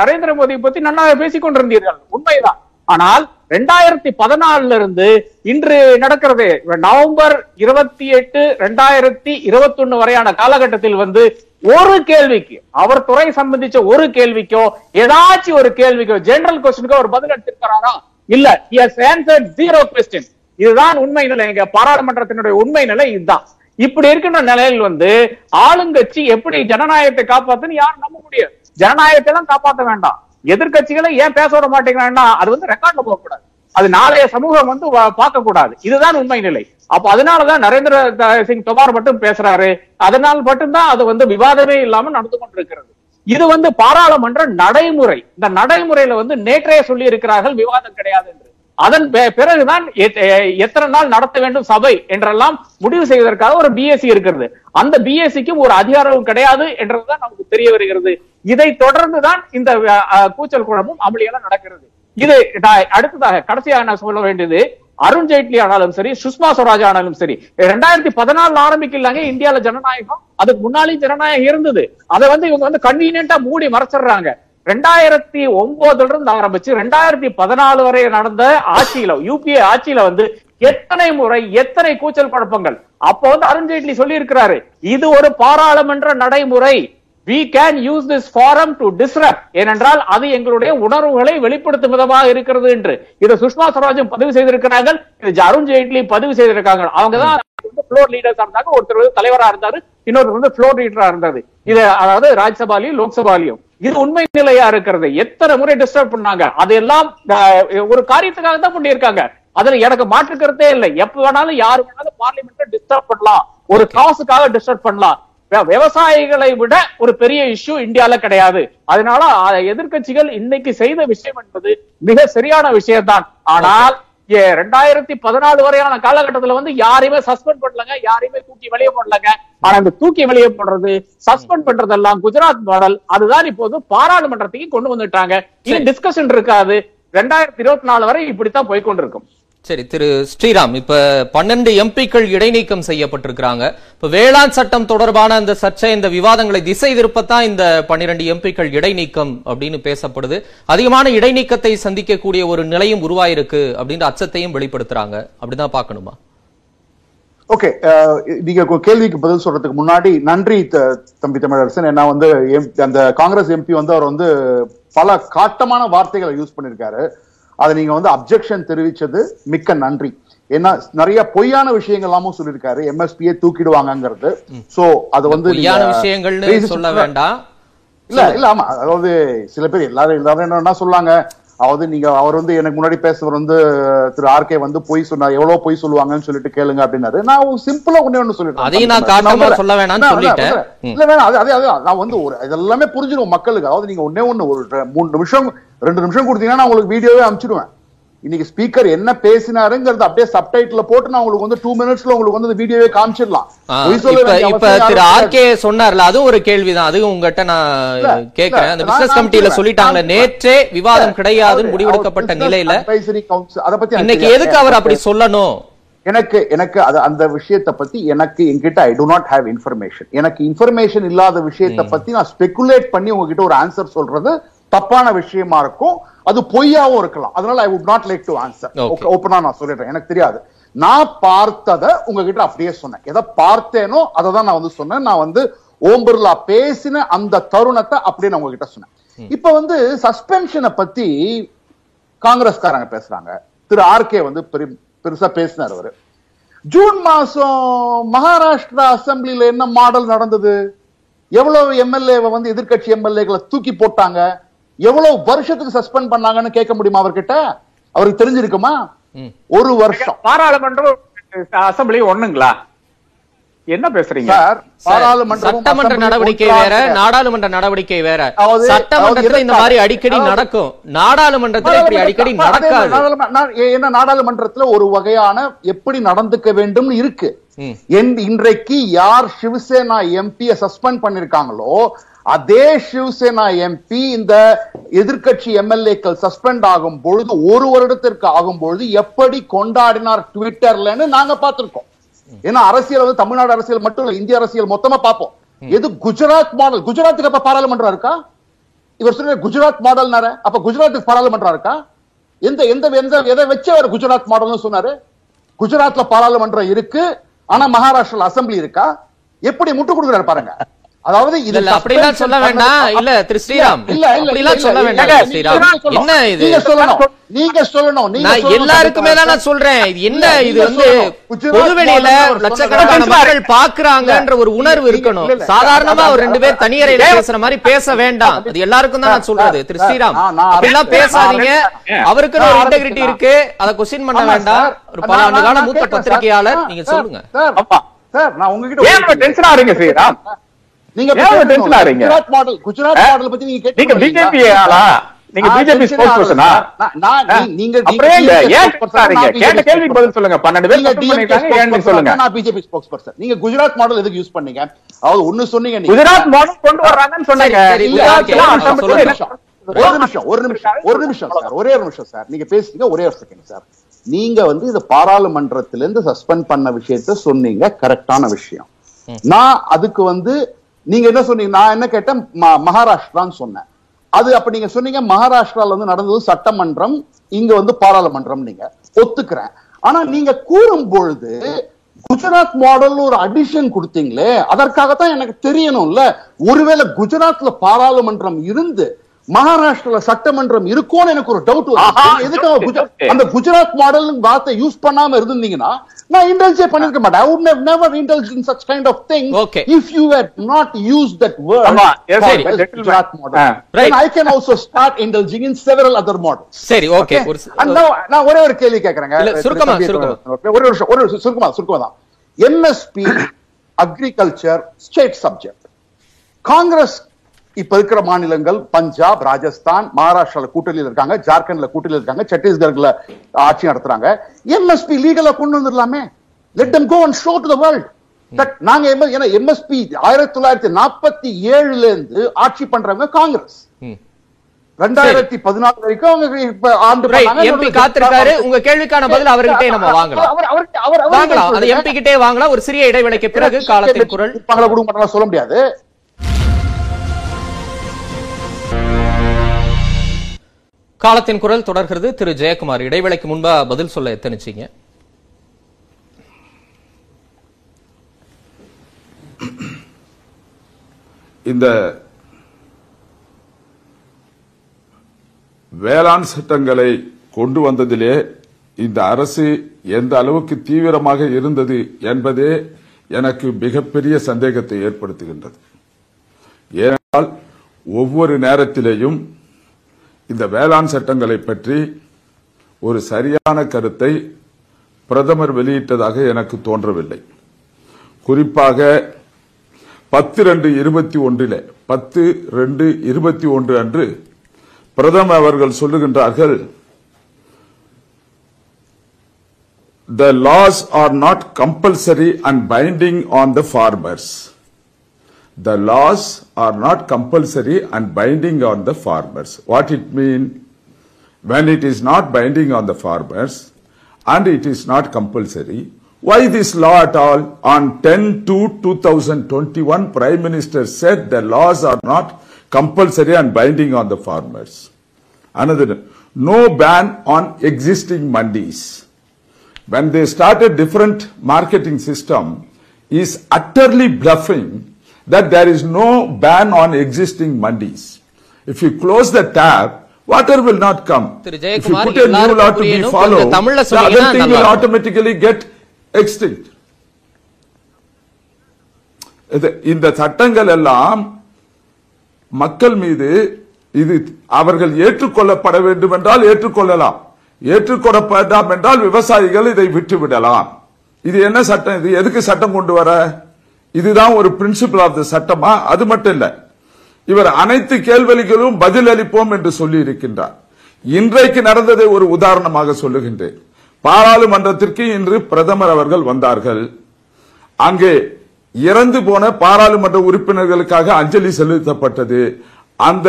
Speaker 2: நரேந்திர மோடி பத்தி நன்னாக பேசிக் கொண்டிருந்தீர்கள் உண்மைதான். ஆனால் ரெண்டாயிரத்தி பதினாலுல இருந்து இன்று நடக்கிறது. நவம்பர் இருபத்தி எட்டு ரெண்டாயிரத்தி இருபத்தி ஒண்ணு வரையான காலகட்டத்தில் வந்து ஒரு கேள்விக்கு அவர் துறை சம்பந்திச்ச ஒரு கேள்விக்கோ ஏதாச்சும் ஒரு கேள்விக்கோ ஜெனரல் கொஸ்டினுக்கோ ஒரு பதில் எடுத்திருக்கிறாரா? இல்ல. எஸ் ஜீரோ கொஸ்டின் இதுதான் உண்மை நிலை. எங்க பாராளுமன்றத்தினுடைய உண்மை நிலை இதுதான். இப்படி இருக்கின்ற நிலையில் வந்து ஆளுங்கட்சி எப்படி ஜனநாயகத்தை காப்பாத்துன்னு யாரும் நம்ப முடியாது. ஜனநாயகத்தை எல்லாம் காப்பாத்த வேண்டாம். எதிர்க்கட்சிகளை ஏன் பேச விட மாட்டேங்கிறான்னா அது வந்து ரெக்கார்ட்ல போகக்கூடாது. அது நாளைய சமூகம் வந்து பார்க்க கூடாது இதுதான் உண்மை நிலை. அப்ப அதனாலதான் நரேந்திர சிங் தோமார் மட்டும் பேசுறாரு. அதனால் மட்டும்தான் அது வந்து விவாதமே இல்லாம நடந்து கொண்டிருக்கிறது. இது வந்து பாராளுமன்ற நடைமுறை. இந்த நடைமுறையில வந்து நேற்றே சொல்லி இருக்கிறார்கள் விவாதம் கிடையாது என்று. அதன் பிறகுதான் எத்தனை நாள் நடத்த வேண்டும் சபை என்றெல்லாம் முடிவு செய்வதற்காக ஒரு பிஎஸ்சி இருக்கிறது. அந்த பிஎஸ்சிக்கும் ஒரு அதிகாரம் கிடையாது என்றதுதான் நமக்கு தெரிய வருகிறது. இதை தொடர்ந்துதான் இந்த கூச்சல் குழம்பும் அமளியெல்லாம் நடக்கிறது. இது அடுத்ததாக கடைசியாக நான் சொல்ல வேண்டியது அருண் ஜேட்லி ஆனாலும் சரி சுஷ்மா ஸ்வராஜ் ஆனாலும் சரி ரெண்டாயிரத்தி பதினாலுல ஆரம்பிக்கலாங்க இந்தியால ஜனநாயகம். அதுக்கு முன்னாலேயும் ஜனநாயகம் இருந்தது. அதை வந்து இவங்க வந்து கன்வீனியன்டா மூடி மறைச்சிடுறாங்க. ரெண்டாயிரத்தி ஒன்பதுல இருந்து ஆரம்பிச்சு ரெண்டாயிரத்தி பதினாலு வரை நடந்த ஆட்சியில யூபிஏ ஆட்சியில வந்து எத்தனை முறை எத்தனை கூச்சல் குழப்பங்கள்? அப்போ வந்து அருண்ஜேட்லி சொல்லி இருக்கிறாரு இது ஒரு பாராளுமன்ற நடைமுறை. We can use this forum to disrupt ஏனென்றால் அது எங்களுடைய உணர்வுகளை வெளிப்படுத்தும் விதமாக இருக்கிறது என்று. இதை சுஷ்மா ஸ்வராஜும் பதிவு செய்திருக்கிறார்கள் இது அருண் ஜேட்லி பதிவு செய்திருக்காங்க. அவங்க தான் ஃப்ளோர் லீடர்ஸா இருந்தாங்க ஒருத்தர் வந்து தலைவரா இருந்தாரு இன்னொருத்தர் வந்து ஃப்ளோர் லீடரா இருந்தாரு. இது அதாவது ராஜ்யசபாலையும் லோக்சபாலையும். இது உண்மை நிலையா இருக்கிறது. எத்தனை முறை டிஸ்டர்ப் பண்ணாங்க? அதெல்லாம் ஒரு காரியத்துக்காக தான் பண்ணியிருக்காங்க. அதுல எனக்கு மாற்று கருத்தே இல்லை. எப்ப வேணாலும் யாரு வேணாலும் பார்லிமெண்ட் டிஸ்டர்ப் பண்ணலாம். ஒரு காசுக்காக டிஸ்டர்ப் பண்ணலாம். விவசாயிகளை விட ஒரு பெரிய இஷ்யூ இந்தியால கிடையாது. அதனால எதிர்கட்சிகள் இன்னைக்கு செய்த விஷயம் என்பது மிக சரியான விஷயம்தான். ஆனால் ரெண்டாயிரத்தி பதினாலு வரையான காலகட்டத்துல வந்து யாரையுமே சஸ்பெண்ட் பண்ணலங்க யாரையுமே தூக்கி வெளியே போடலங்க. ஆனா இந்த தூக்கி வெளியே போடுறது சஸ்பெண்ட் பண்றதெல்லாம் குஜராத் மாடல் அதுதான் இப்போது பாராளுமன்றத்துக்கு கொண்டு வந்துட்டாங்க. இது டிஸ்கஷன் இருக்காது. ரெண்டாயிரத்தி இருபத்தி நாலு வரை இப்படித்தான் போய்க்கொண்டிருக்கும்
Speaker 1: சரி திரு ஸ்ரீராம் இப்ப பன்னெண்டு எம்பிக்கள் இடைநீக்கம் செய்யப்பட்டிருக்கிறாங்க. இப்ப வேளாண் சட்டம் தொடர்பான இந்த சர்ச்சை இந்த விவாதங்களை திசை திருப்பத்தான் இந்த பன்னிரண்டு எம்பிக்கள் இடைநீக்கம் அப்படின்னு பேசப்படுது. அதிகமான இடைநீக்கத்தை சந்திக்கக்கூடிய ஒரு நிலையும் உருவாயிருக்கு அப்படின்ற அச்சத்தையும் வெளிப்படுத்துறாங்க. அப்படிதான் பாக்கணுமா
Speaker 3: ஓகே நீங்க கேள்விக்கு பதில் சொல்றதுக்கு முன்னாடி நன்றி தம்பி தமிழரசன். ஏன்னா வந்து எம்- அந்த காங்கிரஸ் எம்பி வந்து அவர் வந்து பல காட்டமான வார்த்தைகளை யூஸ் பண்ணிருக்காரு அதை நீங்க வந்து அப்ஜெக்ஷன் தெரிவிச்சது மிக்க நன்றி. ஏன்னா நிறைய பொய்யான விஷயங்கள் எல்லாமும் சொல்லியிருக்காரு எம்எஸ்பியை தூக்கிடுவாங்கங்கிறது. சோ அது வந்து reasons
Speaker 1: சொல்ல வேண்டாம்.
Speaker 3: இல்ல இல்ல ஆமா. அதாவது சில பேர் எல்லாரும் எல்லாரும் என்ன என்ன சொல்லாங்க அதாவது நீங்க அவர் வந்து எனக்கு முன்னாடி பேசுறவர் வந்து திரு ஆர்கே வந்து பொய் சொன்னார் எவ்வளவு பொய் சொல்லுவாங்கன்னு சொல்லிட்டு கேளுங்க அப்படின்னாரு. நான் சிம்பிளா ஒண்ணே ஒண்ணு சொல்லிட்டேன்
Speaker 1: அதையும் நான் காட்டமா சொல்ல வேணாம்னு சொல்லிட்டேன்.
Speaker 3: இல்ல வேணாம் அது அதே அதே நான் வந்து ஒரு இதெல்லாமே புரிஞ்சிடும் மக்களுக்கு. அதாவது நீங்க ஒண்ணே ஒண்ணு ஒரு மூணு நிமிஷம் ரெண்டு நிமிஷம் கொடுத்தீங்கன்னா நான் உங்களுக்கு வீடியோவே அனுப்பிச்சிடுவேன். இன்னைக்கு ஸ்பீக்கர் என்ன பேசினாருங்கிறது அப்படியே சப்டைட்டில் போட்டு நான் உங்களுக்கு வந்து டூ மினிட்ஸ்ல உங்களுக்கு வந்து வீடியோவே காமிச்சிடலாம்.
Speaker 1: இப்ப திரு ஆர்கே சொன்னார்ல அதுவும் ஒரு கேள்விதான். அதுவும் உங்ககிட்ட நான் கேட்கிறேன். அந்த பிசினஸ் கமிட்டியில. சொல்லிட்டாங்களே நேற்றே விவாதம்
Speaker 3: அவரு-
Speaker 1: முடிவெடுக்கப்பட்ட நிலையில
Speaker 3: அதை பத்தி எனக்கு
Speaker 1: இன்னைக்கு. எதுக்கு அவர் அப்படி சொல்லணும்?
Speaker 3: எனக்கு எனக்கு அது அந்த விஷயத்தை பத்தி எனக்கு என்கிட்ட I do not have information எனக்கு இன்ஃபர்மேஷன் இல்லாத விஷயத்தை பத்தி நான் ஸ்பெகுலேட் பண்ணி உங்ககிட்ட ஒரு ஆன்சர் சொல்றது தப்பான விஷயமா இருக்கும். அது பொய்யாவும் இருக்கலாம். அதனால I would not like to
Speaker 1: answer.
Speaker 3: ஓப்பனா நான் சொல்லிடுறேன். எனக்கு தெரியாது. நான் பார்த்ததை உங்ககிட்ட அப்படியே சொன்னேன். எதை பார்த்தேனோ அதை தான் நான் வந்து சொன்னேன். நான் வந்து ஓம் பிர்லா பேசின அந்த தருணத்தை அப்படியே நான் உங்ககிட்ட சொன்னேன். இப்ப வந்து சஸ்பென்ஷனை பத்தி காங்கிரஸ்காரங்க பேசுறாங்க. திரு ஆர்கே வந்து பெரு- பெருசா பேசினார் அவரு. ஜூன் மாசம் மகாராஷ்டிரா அசெம்பிளில என்ன மாடல் நடந்தது? எவ்வளவு எம்எல்ஏ வந்து எதிர்க்கட்சி எம்எல்ஏக்களை தூக்கி போட்டாங்க? எவ்வளவு வருஷத்துக்கு சஸ்பெண்ட் பண்ணாங்கன்னு கேட்க முடியுமா அவர்கிட்ட? அவருக்கு தெரிஞ்சிருக்குமா? ஒரு வருஷம்.
Speaker 2: பாராளுமன்றம் அசம்பிளி ஒண்ணுங்களா? என்ன பேசுறீங்க?
Speaker 3: சார்
Speaker 1: சார்,
Speaker 3: பாராளுமன்றம்
Speaker 1: சட்டமன்ற நடவடிக்கை வேற நாடாளுமன்ற நடவடிக்கை வேற. சட்டமன்றத்துல இந்த மாதிரி? அடிக்கடி நடக்கும். நாடாளுமன்றத்துல இப்படி அடிக்கடி நடக்காது.
Speaker 3: என்ன நாடாளுமன்றத்துல ஒரு வகையான எப்படி நடந்துக்க வேண்டும்னு இருக்கு. இன்றைக்கு யார் சிவசேனா எம்பிய சஸ்பெண்ட் பண்ணிருக்காங்களோ அதே சிவசேனா எம்பி இந்த எதிர்க்கட்சி எம்எல்ஏக்கள் சஸ்பெண்ட் ஆகும் பொழுது ஒரு வருடத்திற்கு ஆகும் பொழுது எப்படி கொண்டாடினார் ட்விட்டர்லன்னு நாங்க பார்த்திருக்கோம். ஏன்னா அரசியல் வந்து தமிழ்நாடு அரசியல் மட்டும் இல்ல இந்திய அரசியல் மொத்தமா பார்ப்போம். எது குஜராத் மாடல் குஜராத்துக்கு அப்ப பாராளுமன்றம் இருக்கா? இவர் சொன்ன குஜராத் மாடல் அப்ப குஜராத்துக்கு பாராளுமன்றம் இருக்கா? எந்த எந்த எந்த எதை வச்சு அவர் குஜராத் மாடல்னு சொன்னாரு? குஜராத்ல பாராளுமன்றம் இருக்கு ஆனா மகாராஷ்டிரால அசெம்பிளி இருக்கா? எப்படி முட்டு கொடுக்குறாரு பாருங்க. அதாவது இது
Speaker 1: இல்ல அப்படிலாம் சொல்ல வேண்டாம். இல்ல திரு ஸ்ரீராம்
Speaker 3: இல்ல இல்ல
Speaker 1: அப்படிலாம் சொல்ல வேண்டாம் ஸ்ரீராம்.
Speaker 3: சொல்லணும்.
Speaker 1: என்ன இது?
Speaker 3: நீங்க சொல்லணும். நீங்க சொல்லணும்.
Speaker 1: நான். எல்லாருக்குமே தான் நான் சொல்றேன். இது என்ன? இது வந்து பொதுவெளியில லட்சக்கணக்கான. மக்கள் பாக்குறாங்கன்ற ஒரு உணர்வு இருக்கணும். சாதாரணமா ஒரு ரெண்டு பேர் தனியறையில? பேசுற மாதிரி பேச வேண்டாம். அது எல்லாருக்கும் தான் நான் சொல்றது. திரு ஸ்ரீராம் அப்படிலாம்
Speaker 3: ஆரம்பிச்சேன்.
Speaker 1: பேசாதீங்க. அவருக்குன்னு ஒரு இன்டெகிரிட்டி. இருக்கு. அதை கொஸ்டின் பண்ண வேண்டாம். ஒரு பல
Speaker 3: நான்
Speaker 1: ஆண்டு கால
Speaker 3: நான்
Speaker 1: மூத்த பத்திரிகையாளர். நீங்க சொல்லுங்க.
Speaker 3: சார், நான் உங்ககிட்ட
Speaker 2: டென்ஷன் ஆறீங்க ஸ்ரீராம்?
Speaker 3: நீங்க
Speaker 2: tension ஆறீங்க?
Speaker 3: குஜராத் மாடல் குஜராத்
Speaker 2: ஆ?
Speaker 3: மாடல் பத்தி நீங்க
Speaker 2: நீங்க பிஜேபி ஆளா? நீங்க பிஜேபி ஸ்போர்ட்ஸ் பர்சனா.
Speaker 3: நான்
Speaker 2: ஏன் ஆறீங்க கேட்ட கேள்விக்கு பதில் சொல்லுங்க. பன்னெண்டு பேர்
Speaker 3: நீங்க
Speaker 2: தப்பு
Speaker 3: DMK
Speaker 2: பண்ணிருக்காங்க. ஏன்னு
Speaker 3: spokesperson,
Speaker 2: சொல்லுங்க?
Speaker 3: நான் பிஜேபி ஸ்போக்ஸ் பர்சன் நீங்க குஜராத் மாடல் எதுக்கு யூஸ் பண்ணீங்க? அதாவது ஒண்ணு சொன்னீங்க நீங்க
Speaker 2: குஜராத் மாடல் கொண்டு வர்றாங்கன்னு சொன்னீங்க.
Speaker 3: ஒரு நிமிஷம்,
Speaker 1: சொல்லுங்க.
Speaker 3: ஒரு நிமிஷம், ஒரு நிமிஷம் ஒரு நிமிஷம் ஒரு நிமிஷம் சார் ஒரே ஒரு நிமிஷம் சார். நீங்க பேசுறீங்க ஒரே ஒரு செகண்ட் சார். நீங்க வந்து இந்த பாராளுமன்றத்திலிருந்து சஸ்பெண்ட் பண்ண விஷயத்த சொன்னீங்க கரெக்டான விஷயம். நான் அதுக்கு வந்து நீங்க என்ன சொன்னீங்க? நான் என்ன கேட்டேன்? ம- மகாராஷ்டிரான்னு சொன்னேன். அது அப்ப நீங்க சொன்னீங்க மகாராஷ்டிரால வந்து நடந்தது சட்டமன்றம் இங்க வந்து பாராளுமன்றம் நீங்க. ஒத்துக்கிறேன். ஆனா நீங்க கூறும் பொழுது குஜராத் மாடல் ஒரு அடிஷன் கொடுத்தீங்களே அதற்காகத்தான் எனக்கு தெரியணும்ல. ஒருவேளை குஜராத்ல பாராளுமன்றம் இருந்து மகாராஷ்டிரால சட்டமன்றம் இருக்கும்னு எனக்கு ஒரு டவுட் எதுக்கு. அந்த குஜராத் மாடல் வார்த்தை யூஸ் பண்ணாம இருந்தீங்கன்னா நான் இன்டெல்ஜே பண்ணிருக்க மாட்டேன் I would have never indulged in such kind of thing
Speaker 1: Okay.
Speaker 3: if you had not used that word
Speaker 2: ஆமா, yes,
Speaker 3: for
Speaker 2: சரி.
Speaker 3: the Gujarat model.
Speaker 2: ஆ.
Speaker 3: Then
Speaker 1: Right.
Speaker 3: I can also start indulging in several other models.
Speaker 1: சரி ஓகே
Speaker 3: Okay?
Speaker 1: ஒரு
Speaker 3: And now, நான் ஒரே ஒரு கேள்வி கேக்குறேங்க
Speaker 1: சுருக்கமா, சுருக்கமா.
Speaker 3: ஒரு ஒரு நிமிஷம் சுருக்கமா சுருக்கமா தான் MSP agriculture state subject Congress இப்ப இருக்கிற மாநிலங்கள் பஞ்சாப் ராஜஸ்தான் மகாராஷ்டிரால கூட்டணியில் இருக்காங்க ஜார்க்கண்ட்ல கூட்டணியில் இருக்காங்க சத்தீஸ்கர்ல ஆட்சி நடத்துறாங்க. எம்எஸ்பி லீகலா கொண்டு வந்துடலாமே. Let them go and show to the world that நாங்க ஏன்னா எம்எஸ்பி ஆயிரத்தி தொள்ளாயிரத்தி நாற்பத்தி ஏழுல இருந்து ஆட்சி பண்றவங்க காங்கிரஸ். ரெண்டாயிரத்தி பதினாலு வரைக்கும் அவங்க இப்ப ஆண்டு.
Speaker 1: எம்பி காத்திருக்காரு. உங்க கேள்விக்கான பதில் அவர்கிட்டே நம்ம வாங்கலாம்.
Speaker 3: அவர் அவர்கிட்ட- அவர் அவர்
Speaker 1: வாங்கலாம். அது எம்பி கிட்டே வாங்கலாம். ஒரு சிறிய இடைவேளைக்கு பிறகு காலத்தின் குரல்.
Speaker 3: கொடுக்க மாட்டாங்களா சொல்ல முடியாது.
Speaker 1: காலத்தின் குரல் தொடர்கிறது. திரு. ஜெயக்குமார் இடைவேளைக்கு முன்பா பதில் சொல்ல எத்தனிச்சீங்க?
Speaker 4: இந்த வேளாண் சட்டங்களை கொண்டு வந்ததிலே இந்த அரசு எந்த அளவுக்கு தீவிரமாக இருந்தது என்பதே எனக்கு மிகப்பெரிய சந்தேகத்தை ஏற்படுத்துகின்றது. ஏனென்றால் ஒவ்வொரு நேரத்திலேயும் இந்த வேளாண் சட்டங்களை பற்றி ஒரு சரியான கருத்தை பிரதமர் வெளியிட்டதாக எனக்கு தோன்றவில்லை. குறிப்பாக பத்து ரெண்டு இருபத்தி ஒன்றிலே பத்து ரெண்டு இருபத்தி ஒன்று அன்று பிரதமர் அவர்கள் சொல்லுகின்றார்கள் the laws are not compulsory and binding on the farmers. The laws are not compulsory and binding on the farmers. What it mean? When it is not binding on the farmers and it is not compulsory why this law at all? On 10 to 2021 prime minister said the laws are not compulsory and binding on the farmers. Another no ban on existing mandis. When they started different marketing system is utterly bluffing that there is no ban on existing mandis. If you close the tap, water will not come. If you put a new law to be followed, the other thing will automatically get extinct. இந்த சட்டங்கள் எல்லாம் மக்கள் மீது இது அவர்கள் ஏற்றுக்கொள்ளப்பட வேண்டும் என்றால் ஏற்றுக்கொள்ளலாம் ஏற்றுக்கொள்ளப்படாம் என்றால் விவசாயிகள் இதை விட்டு விடலாம் இது என்ன சட்டம் இது எதுக்கு சட்டம் கொண்டு வர இதுதான் ஒரு பிரின்சிபல் ஆஃப் த சட்டமா? அது மட்டும் இல்ல. இவர் அனைத்து கேள்விகளும் பதில் அளிப்போம் என்று சொல்லி இருக்கின்றார். இன்றைக்கு நடந்ததை ஒரு உதாரணமாக சொல்லுகின்றேன். பாராளுமன்றத்திற்கு இன்று பிரதமர் அவர்கள் வந்தார்கள். அங்கே இறந்து போன பாராளுமன்ற உறுப்பினர்களுக்காக அஞ்சலி செலுத்தப்பட்டது. அந்த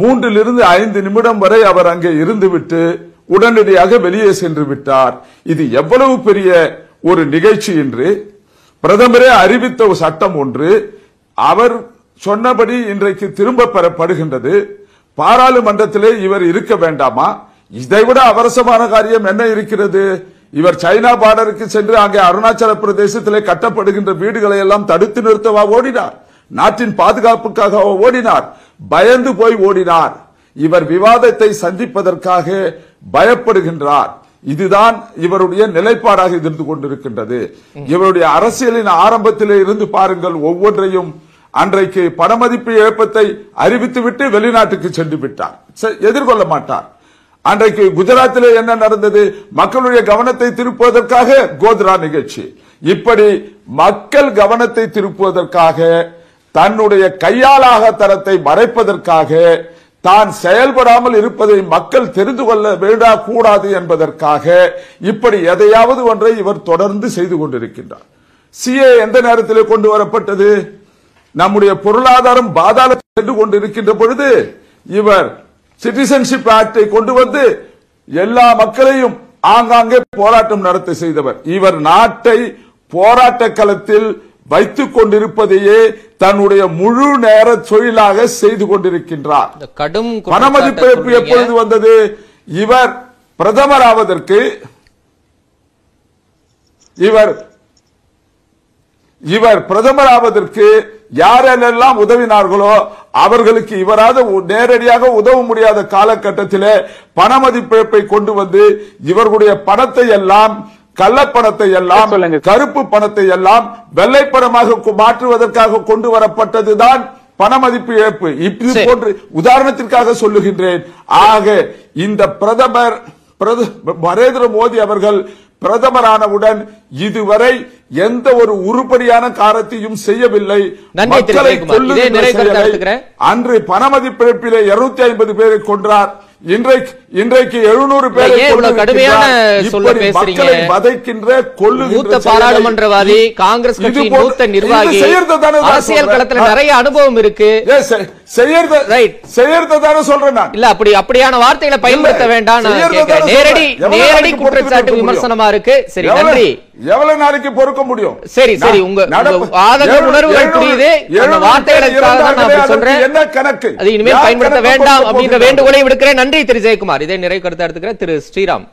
Speaker 4: மூன்றிலிருந்து ஐந்து நிமிடம் வரை அவர் அங்கே இருந்துவிட்டு உடனடியாக வெளியே சென்று விட்டார். இது எவ்வளவு பெரிய ஒரு நிகழ்ச்சி என்று பிரதமரே அறிவித்த ஒரு சட்டம் ஒன்று அவர் சொன்னபடி இன்றைக்கு திரும்ப பெறப்படுகின்றது. பாராளுமன்றத்திலே இவர் இருக்க வேண்டாமா? இதைவிட அவசரமான காரியம் என்ன இருக்கிறது? இவர் சைனா பார்டருக்கு சென்று அங்கே அருணாச்சல பிரதேசத்திலே கட்டப்படுகின்ற வீடுகளை எல்லாம் தடுத்து நிறுத்தவா ஓடினார்? நாட்டின் பாதுகாப்புக்காக ஓடினார்? பயந்து போய் ஓடினார்? இவர் விவாதத்தை சந்திப்பதற்காக பயப்படுகின்றார். இதுதான் இவருடைய நிலைப்பாடாக இருந்து கொண்டிருக்கின்றது. இவருடைய அரசியலின் ஆரம்பத்திலே இருந்து பாருங்கள் ஒவ்வொன்றையும் அன்றைக்கு பணமதிப்பு இழப்பத்தை அறிவித்துவிட்டு வெளிநாட்டுக்கு சென்று விட்டார். எதிர்கொள்ள மாட்டார். அன்றைக்கு குஜராத்திலே என்ன நடந்தது? மக்களுடைய கவனத்தை திருப்புவதற்காக கோத்ரா நிகழ்ச்சி. இப்படி மக்கள் கவனத்தை திருப்புவதற்காக தன்னுடைய கையாளாக தரத்தை மறைப்பதற்காக தான் செயல்படாமல் இருப்பதை மக்கள் தெரிந்து கொள்ள வேண்டா கூடாது என்பதற்காக இப்படி எதையாவது ஒன்றை இவர் தொடர்ந்து செய்து கொண்டிருக்கின்றார். சிஏ எந்த நேரத்தில் கொண்டு வரப்பட்டது? நம்முடைய பொருளாதாரம் பாதாளத்தில் சென்று கொண்டிருக்கின்ற பொழுது இவர் சிட்டிசன்ஷிப் ஆக்டை கொண்டு வந்து எல்லா மக்களையும் ஆங்காங்கே போராட்டம் நடத்த செய்தவர். இவர் நாட்டை போராட்ட களத்தில் வைத்துக் கொண்டிருப்பதையே தன்னுடைய முழு நேர தொழிலாக செய்து கொண்டிருக்கின்றார்
Speaker 1: கடும்
Speaker 4: பணமதிப்பு
Speaker 1: குற்றச்சாட்டை
Speaker 4: எப்பொழுது. வந்தது இவர் பிரதமர் ஆவதற்கு இவர் இவர் பிரதமர் ஆவதற்கு யாரெல்லாம் உதவினார்களோ அவர்களுக்கு இவராத நேரடியாக உதவ முடியாத காலகட்டத்திலே பணமதிப்பிழப்பை கொண்டு வந்து இவர்களுடைய பணத்தை எல்லாம் கள்ளப்பணத்தை எல்லாம். கருப்பு பணத்தை எல்லாம் வெள்ளை பணமாக மாற்றுவதற்காக கொண்டு வரப்பட்டதுதான் பணமதிப்பு இழப்பு
Speaker 1: சரி.
Speaker 4: போன்று உதாரணத்திற்காக சொல்லுகின்றேன் ஆக இந்த பிரதமர் பிரத- நரேந்திர மோடி அவர்கள் பிரதமரானவுடன் இதுவரை எந்த ஒரு உருப்படியான காரத்தையும் செய்யவில்லை மக்களை
Speaker 1: இதே எடுத்துக்கிறேன்.
Speaker 4: அன்று பணமதிப்பிழப்பிலே இருநூத்தி ஐம்பது பேரை கொன்றார் இன்றைக்கு இன்றைக்கு எழுநூறு பேரை
Speaker 1: கடுமையான. சொல்ல பேசுறீங்க?
Speaker 4: வதைக்கின்ற செயலை-
Speaker 1: பாராளுமன்றவாதி காங்கிரஸ்
Speaker 4: போன்ற-
Speaker 1: மூத்த நிர்வாகி அரசியல். களத்துல நிறைய அனுபவம் இருக்கு இல்ல அப்படி அப்படியான வார்த்தைகளை பயன்படுத்த வேண்டாம் நேரடி நேரடி குற்றச்சாட்டு? விமர்சனமா இருக்கு சரி நன்றி
Speaker 4: எவ்வளவு நாளைக்கு பொறுக்க முடியும்?
Speaker 1: சரி, சரி, உங்க-
Speaker 4: எழுநூறு-
Speaker 1: உணர்வுகள் புரியுது. அந்த வார்த்தைகளுக்காக நான் சொல்றேன்.
Speaker 4: என்ன கணக்கு?
Speaker 1: அது இனிமேல் பயன்படுத்த வேண்டாம் அப்படின்ற? வேண்டுகோளை விடுக்கிறேன். நன்றி திரு ஜெயக்குமார். இதே நிறைவு கருத்தை எடுத்துக்கிறேன். திரு ஸ்ரீராம்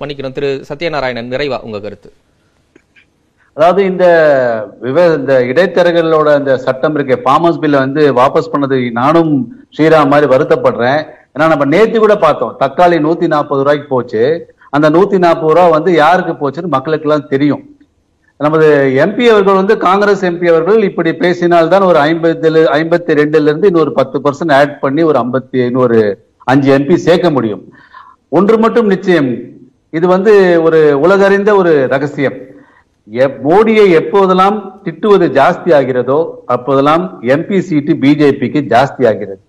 Speaker 1: மன்னிக்கிறோம் திரு சத்யநாராயணன் நிறைவா உங்க கருத்து?
Speaker 5: அதாவது இந்த விவ இந்த இடைத்தரகர்களோட அந்த சட்டம் இருக்கு ஃபார்மர்ஸ் பில்ல வந்து வாபஸ் பண்ணது நானும் ஸ்ரீராம் மாதிரி வருத்தப்படுறேன். ஏன்னா நம்ம நேத்து கூட பார்த்தோம். தக்காளி நூத்தி நாற்பது ரூபாய்க்கு போச்சு. அந்த நூத்தி நாற்பது ரூபா வந்து யாருக்கு போச்சுன்னு மக்களுக்கு எல்லாம் தெரியும். நமது எம்பி அவர்கள் வந்து காங்கிரஸ் எம்பி அவர்கள் இப்படி பேசினால்தான் ஒரு ஐம்பதுல ஐம்பத்தி ரெண்டுல இருந்து இன்னொரு பத்து பர்சன்ட் ஆட் பண்ணி ஒரு ஐம்பத்தி இன்னொரு அஞ்சு எம்பி சேர்க்க முடியும். ஒன்று மட்டும் நிச்சயம். இது வந்து ஒரு உலகறிந்த ஒரு ரகசியம். எப்- மோடியை எப்போதெல்லாம் திட்டுவது ஜாஸ்தி ஆகிறதோ அப்போதெல்லாம் எம்பி சீட்டு பிஜேபிக்கு ஜாஸ்தி ஆகிறது.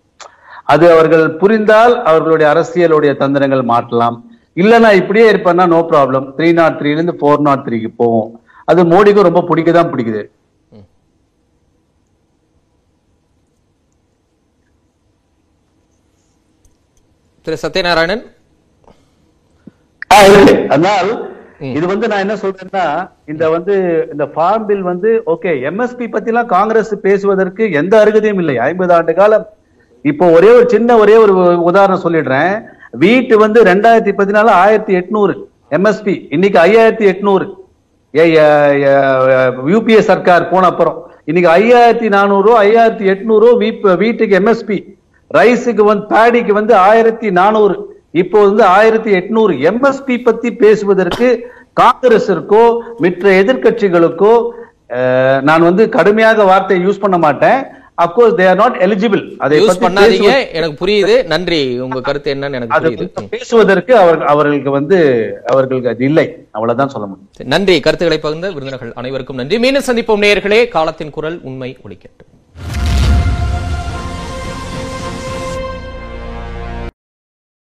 Speaker 5: அது அவர்கள் புரிந்தால் அவர்களுடைய அரசியலுடைய தந்திரங்கள் மாற்றலாம் இல்லைன்னா இப்படியே இருப்பேன்னா நோ ப்ராப்ளம் த்ரீ நாட் த்ரீல இருந்து ஃபோர் நாட் த்ரீக்கு போவோம். அது மோடிக்கும் ரொம்ப பிடிக்க தான் பிடிக்குது.
Speaker 1: திரு சத்யநாராயணன்.
Speaker 5: அதனால் இது வந்து நான் என்ன சொல்றேன்னா இந்த வந்து இந்த ஃபார்ம் பில் வந்து ஓகே எம்எஸ்பி பத்தி எல்லாம் காங்கிரஸ் பேசுவதற்கு எந்த அருகதையும் இல்லை. ஐம்பது ஆண்டு காலம். இப்போ ஒரே ஒரு சின்ன ஒரே ஒரு உதாரணம் சொல்லிடுறேன். வீட்டு வந்து ரெண்டாயிரத்தி பதினாலு ஆயிரத்தி எட்நூறு எம்எஸ்பி இன்னைக்கு ஐயாயிரத்தி எட்நூறு. யூபிஏ சர்க்கார் போன அப்புறம். இன்னைக்கு ஐயாயிரத்தி நானூறு ஐயாயிரத்தி எட்நூறு வீட்டுக்கு எம்எஸ்பி ரைஸுக்கு வந்து பேடிக்கு வந்து ஆயிரத்தி நானூறு. இப்போ வந்து ஆயிரத்தி எட்நூறு. எம்எஸ்பி பத்தி பேசுவதற்கு காங்கிரஸிற்கோ மற்ற எதிர்க்கட்சிகளுக்கோ நான் வந்து கடுமையாக வார்த்தையை யூஸ் பண்ண மாட்டேன். Of course they are not eligible அதை
Speaker 1: யூஸ் பண்ணாதீங்க. எனக்கு புரியுது. நன்றி. உங்க கருத்து என்னன்னு எனக்கு புரியுது.
Speaker 5: பேசுவதற்கு அவர்கள் அவர்களுக்கு வந்து அவர்களுக்கு அது இல்லை. அவ்வளவுதான் சொல்ல முடியும்.
Speaker 1: நன்றி. கருத்துக்களை பகிர்ந்த விருந்தினர்கள் அனைவருக்கும் நன்றி. மீண்டும் சந்திப்போம் நேயர்களே. காலத்தின் குரல் உண்மை ஒலிக்கட்டும்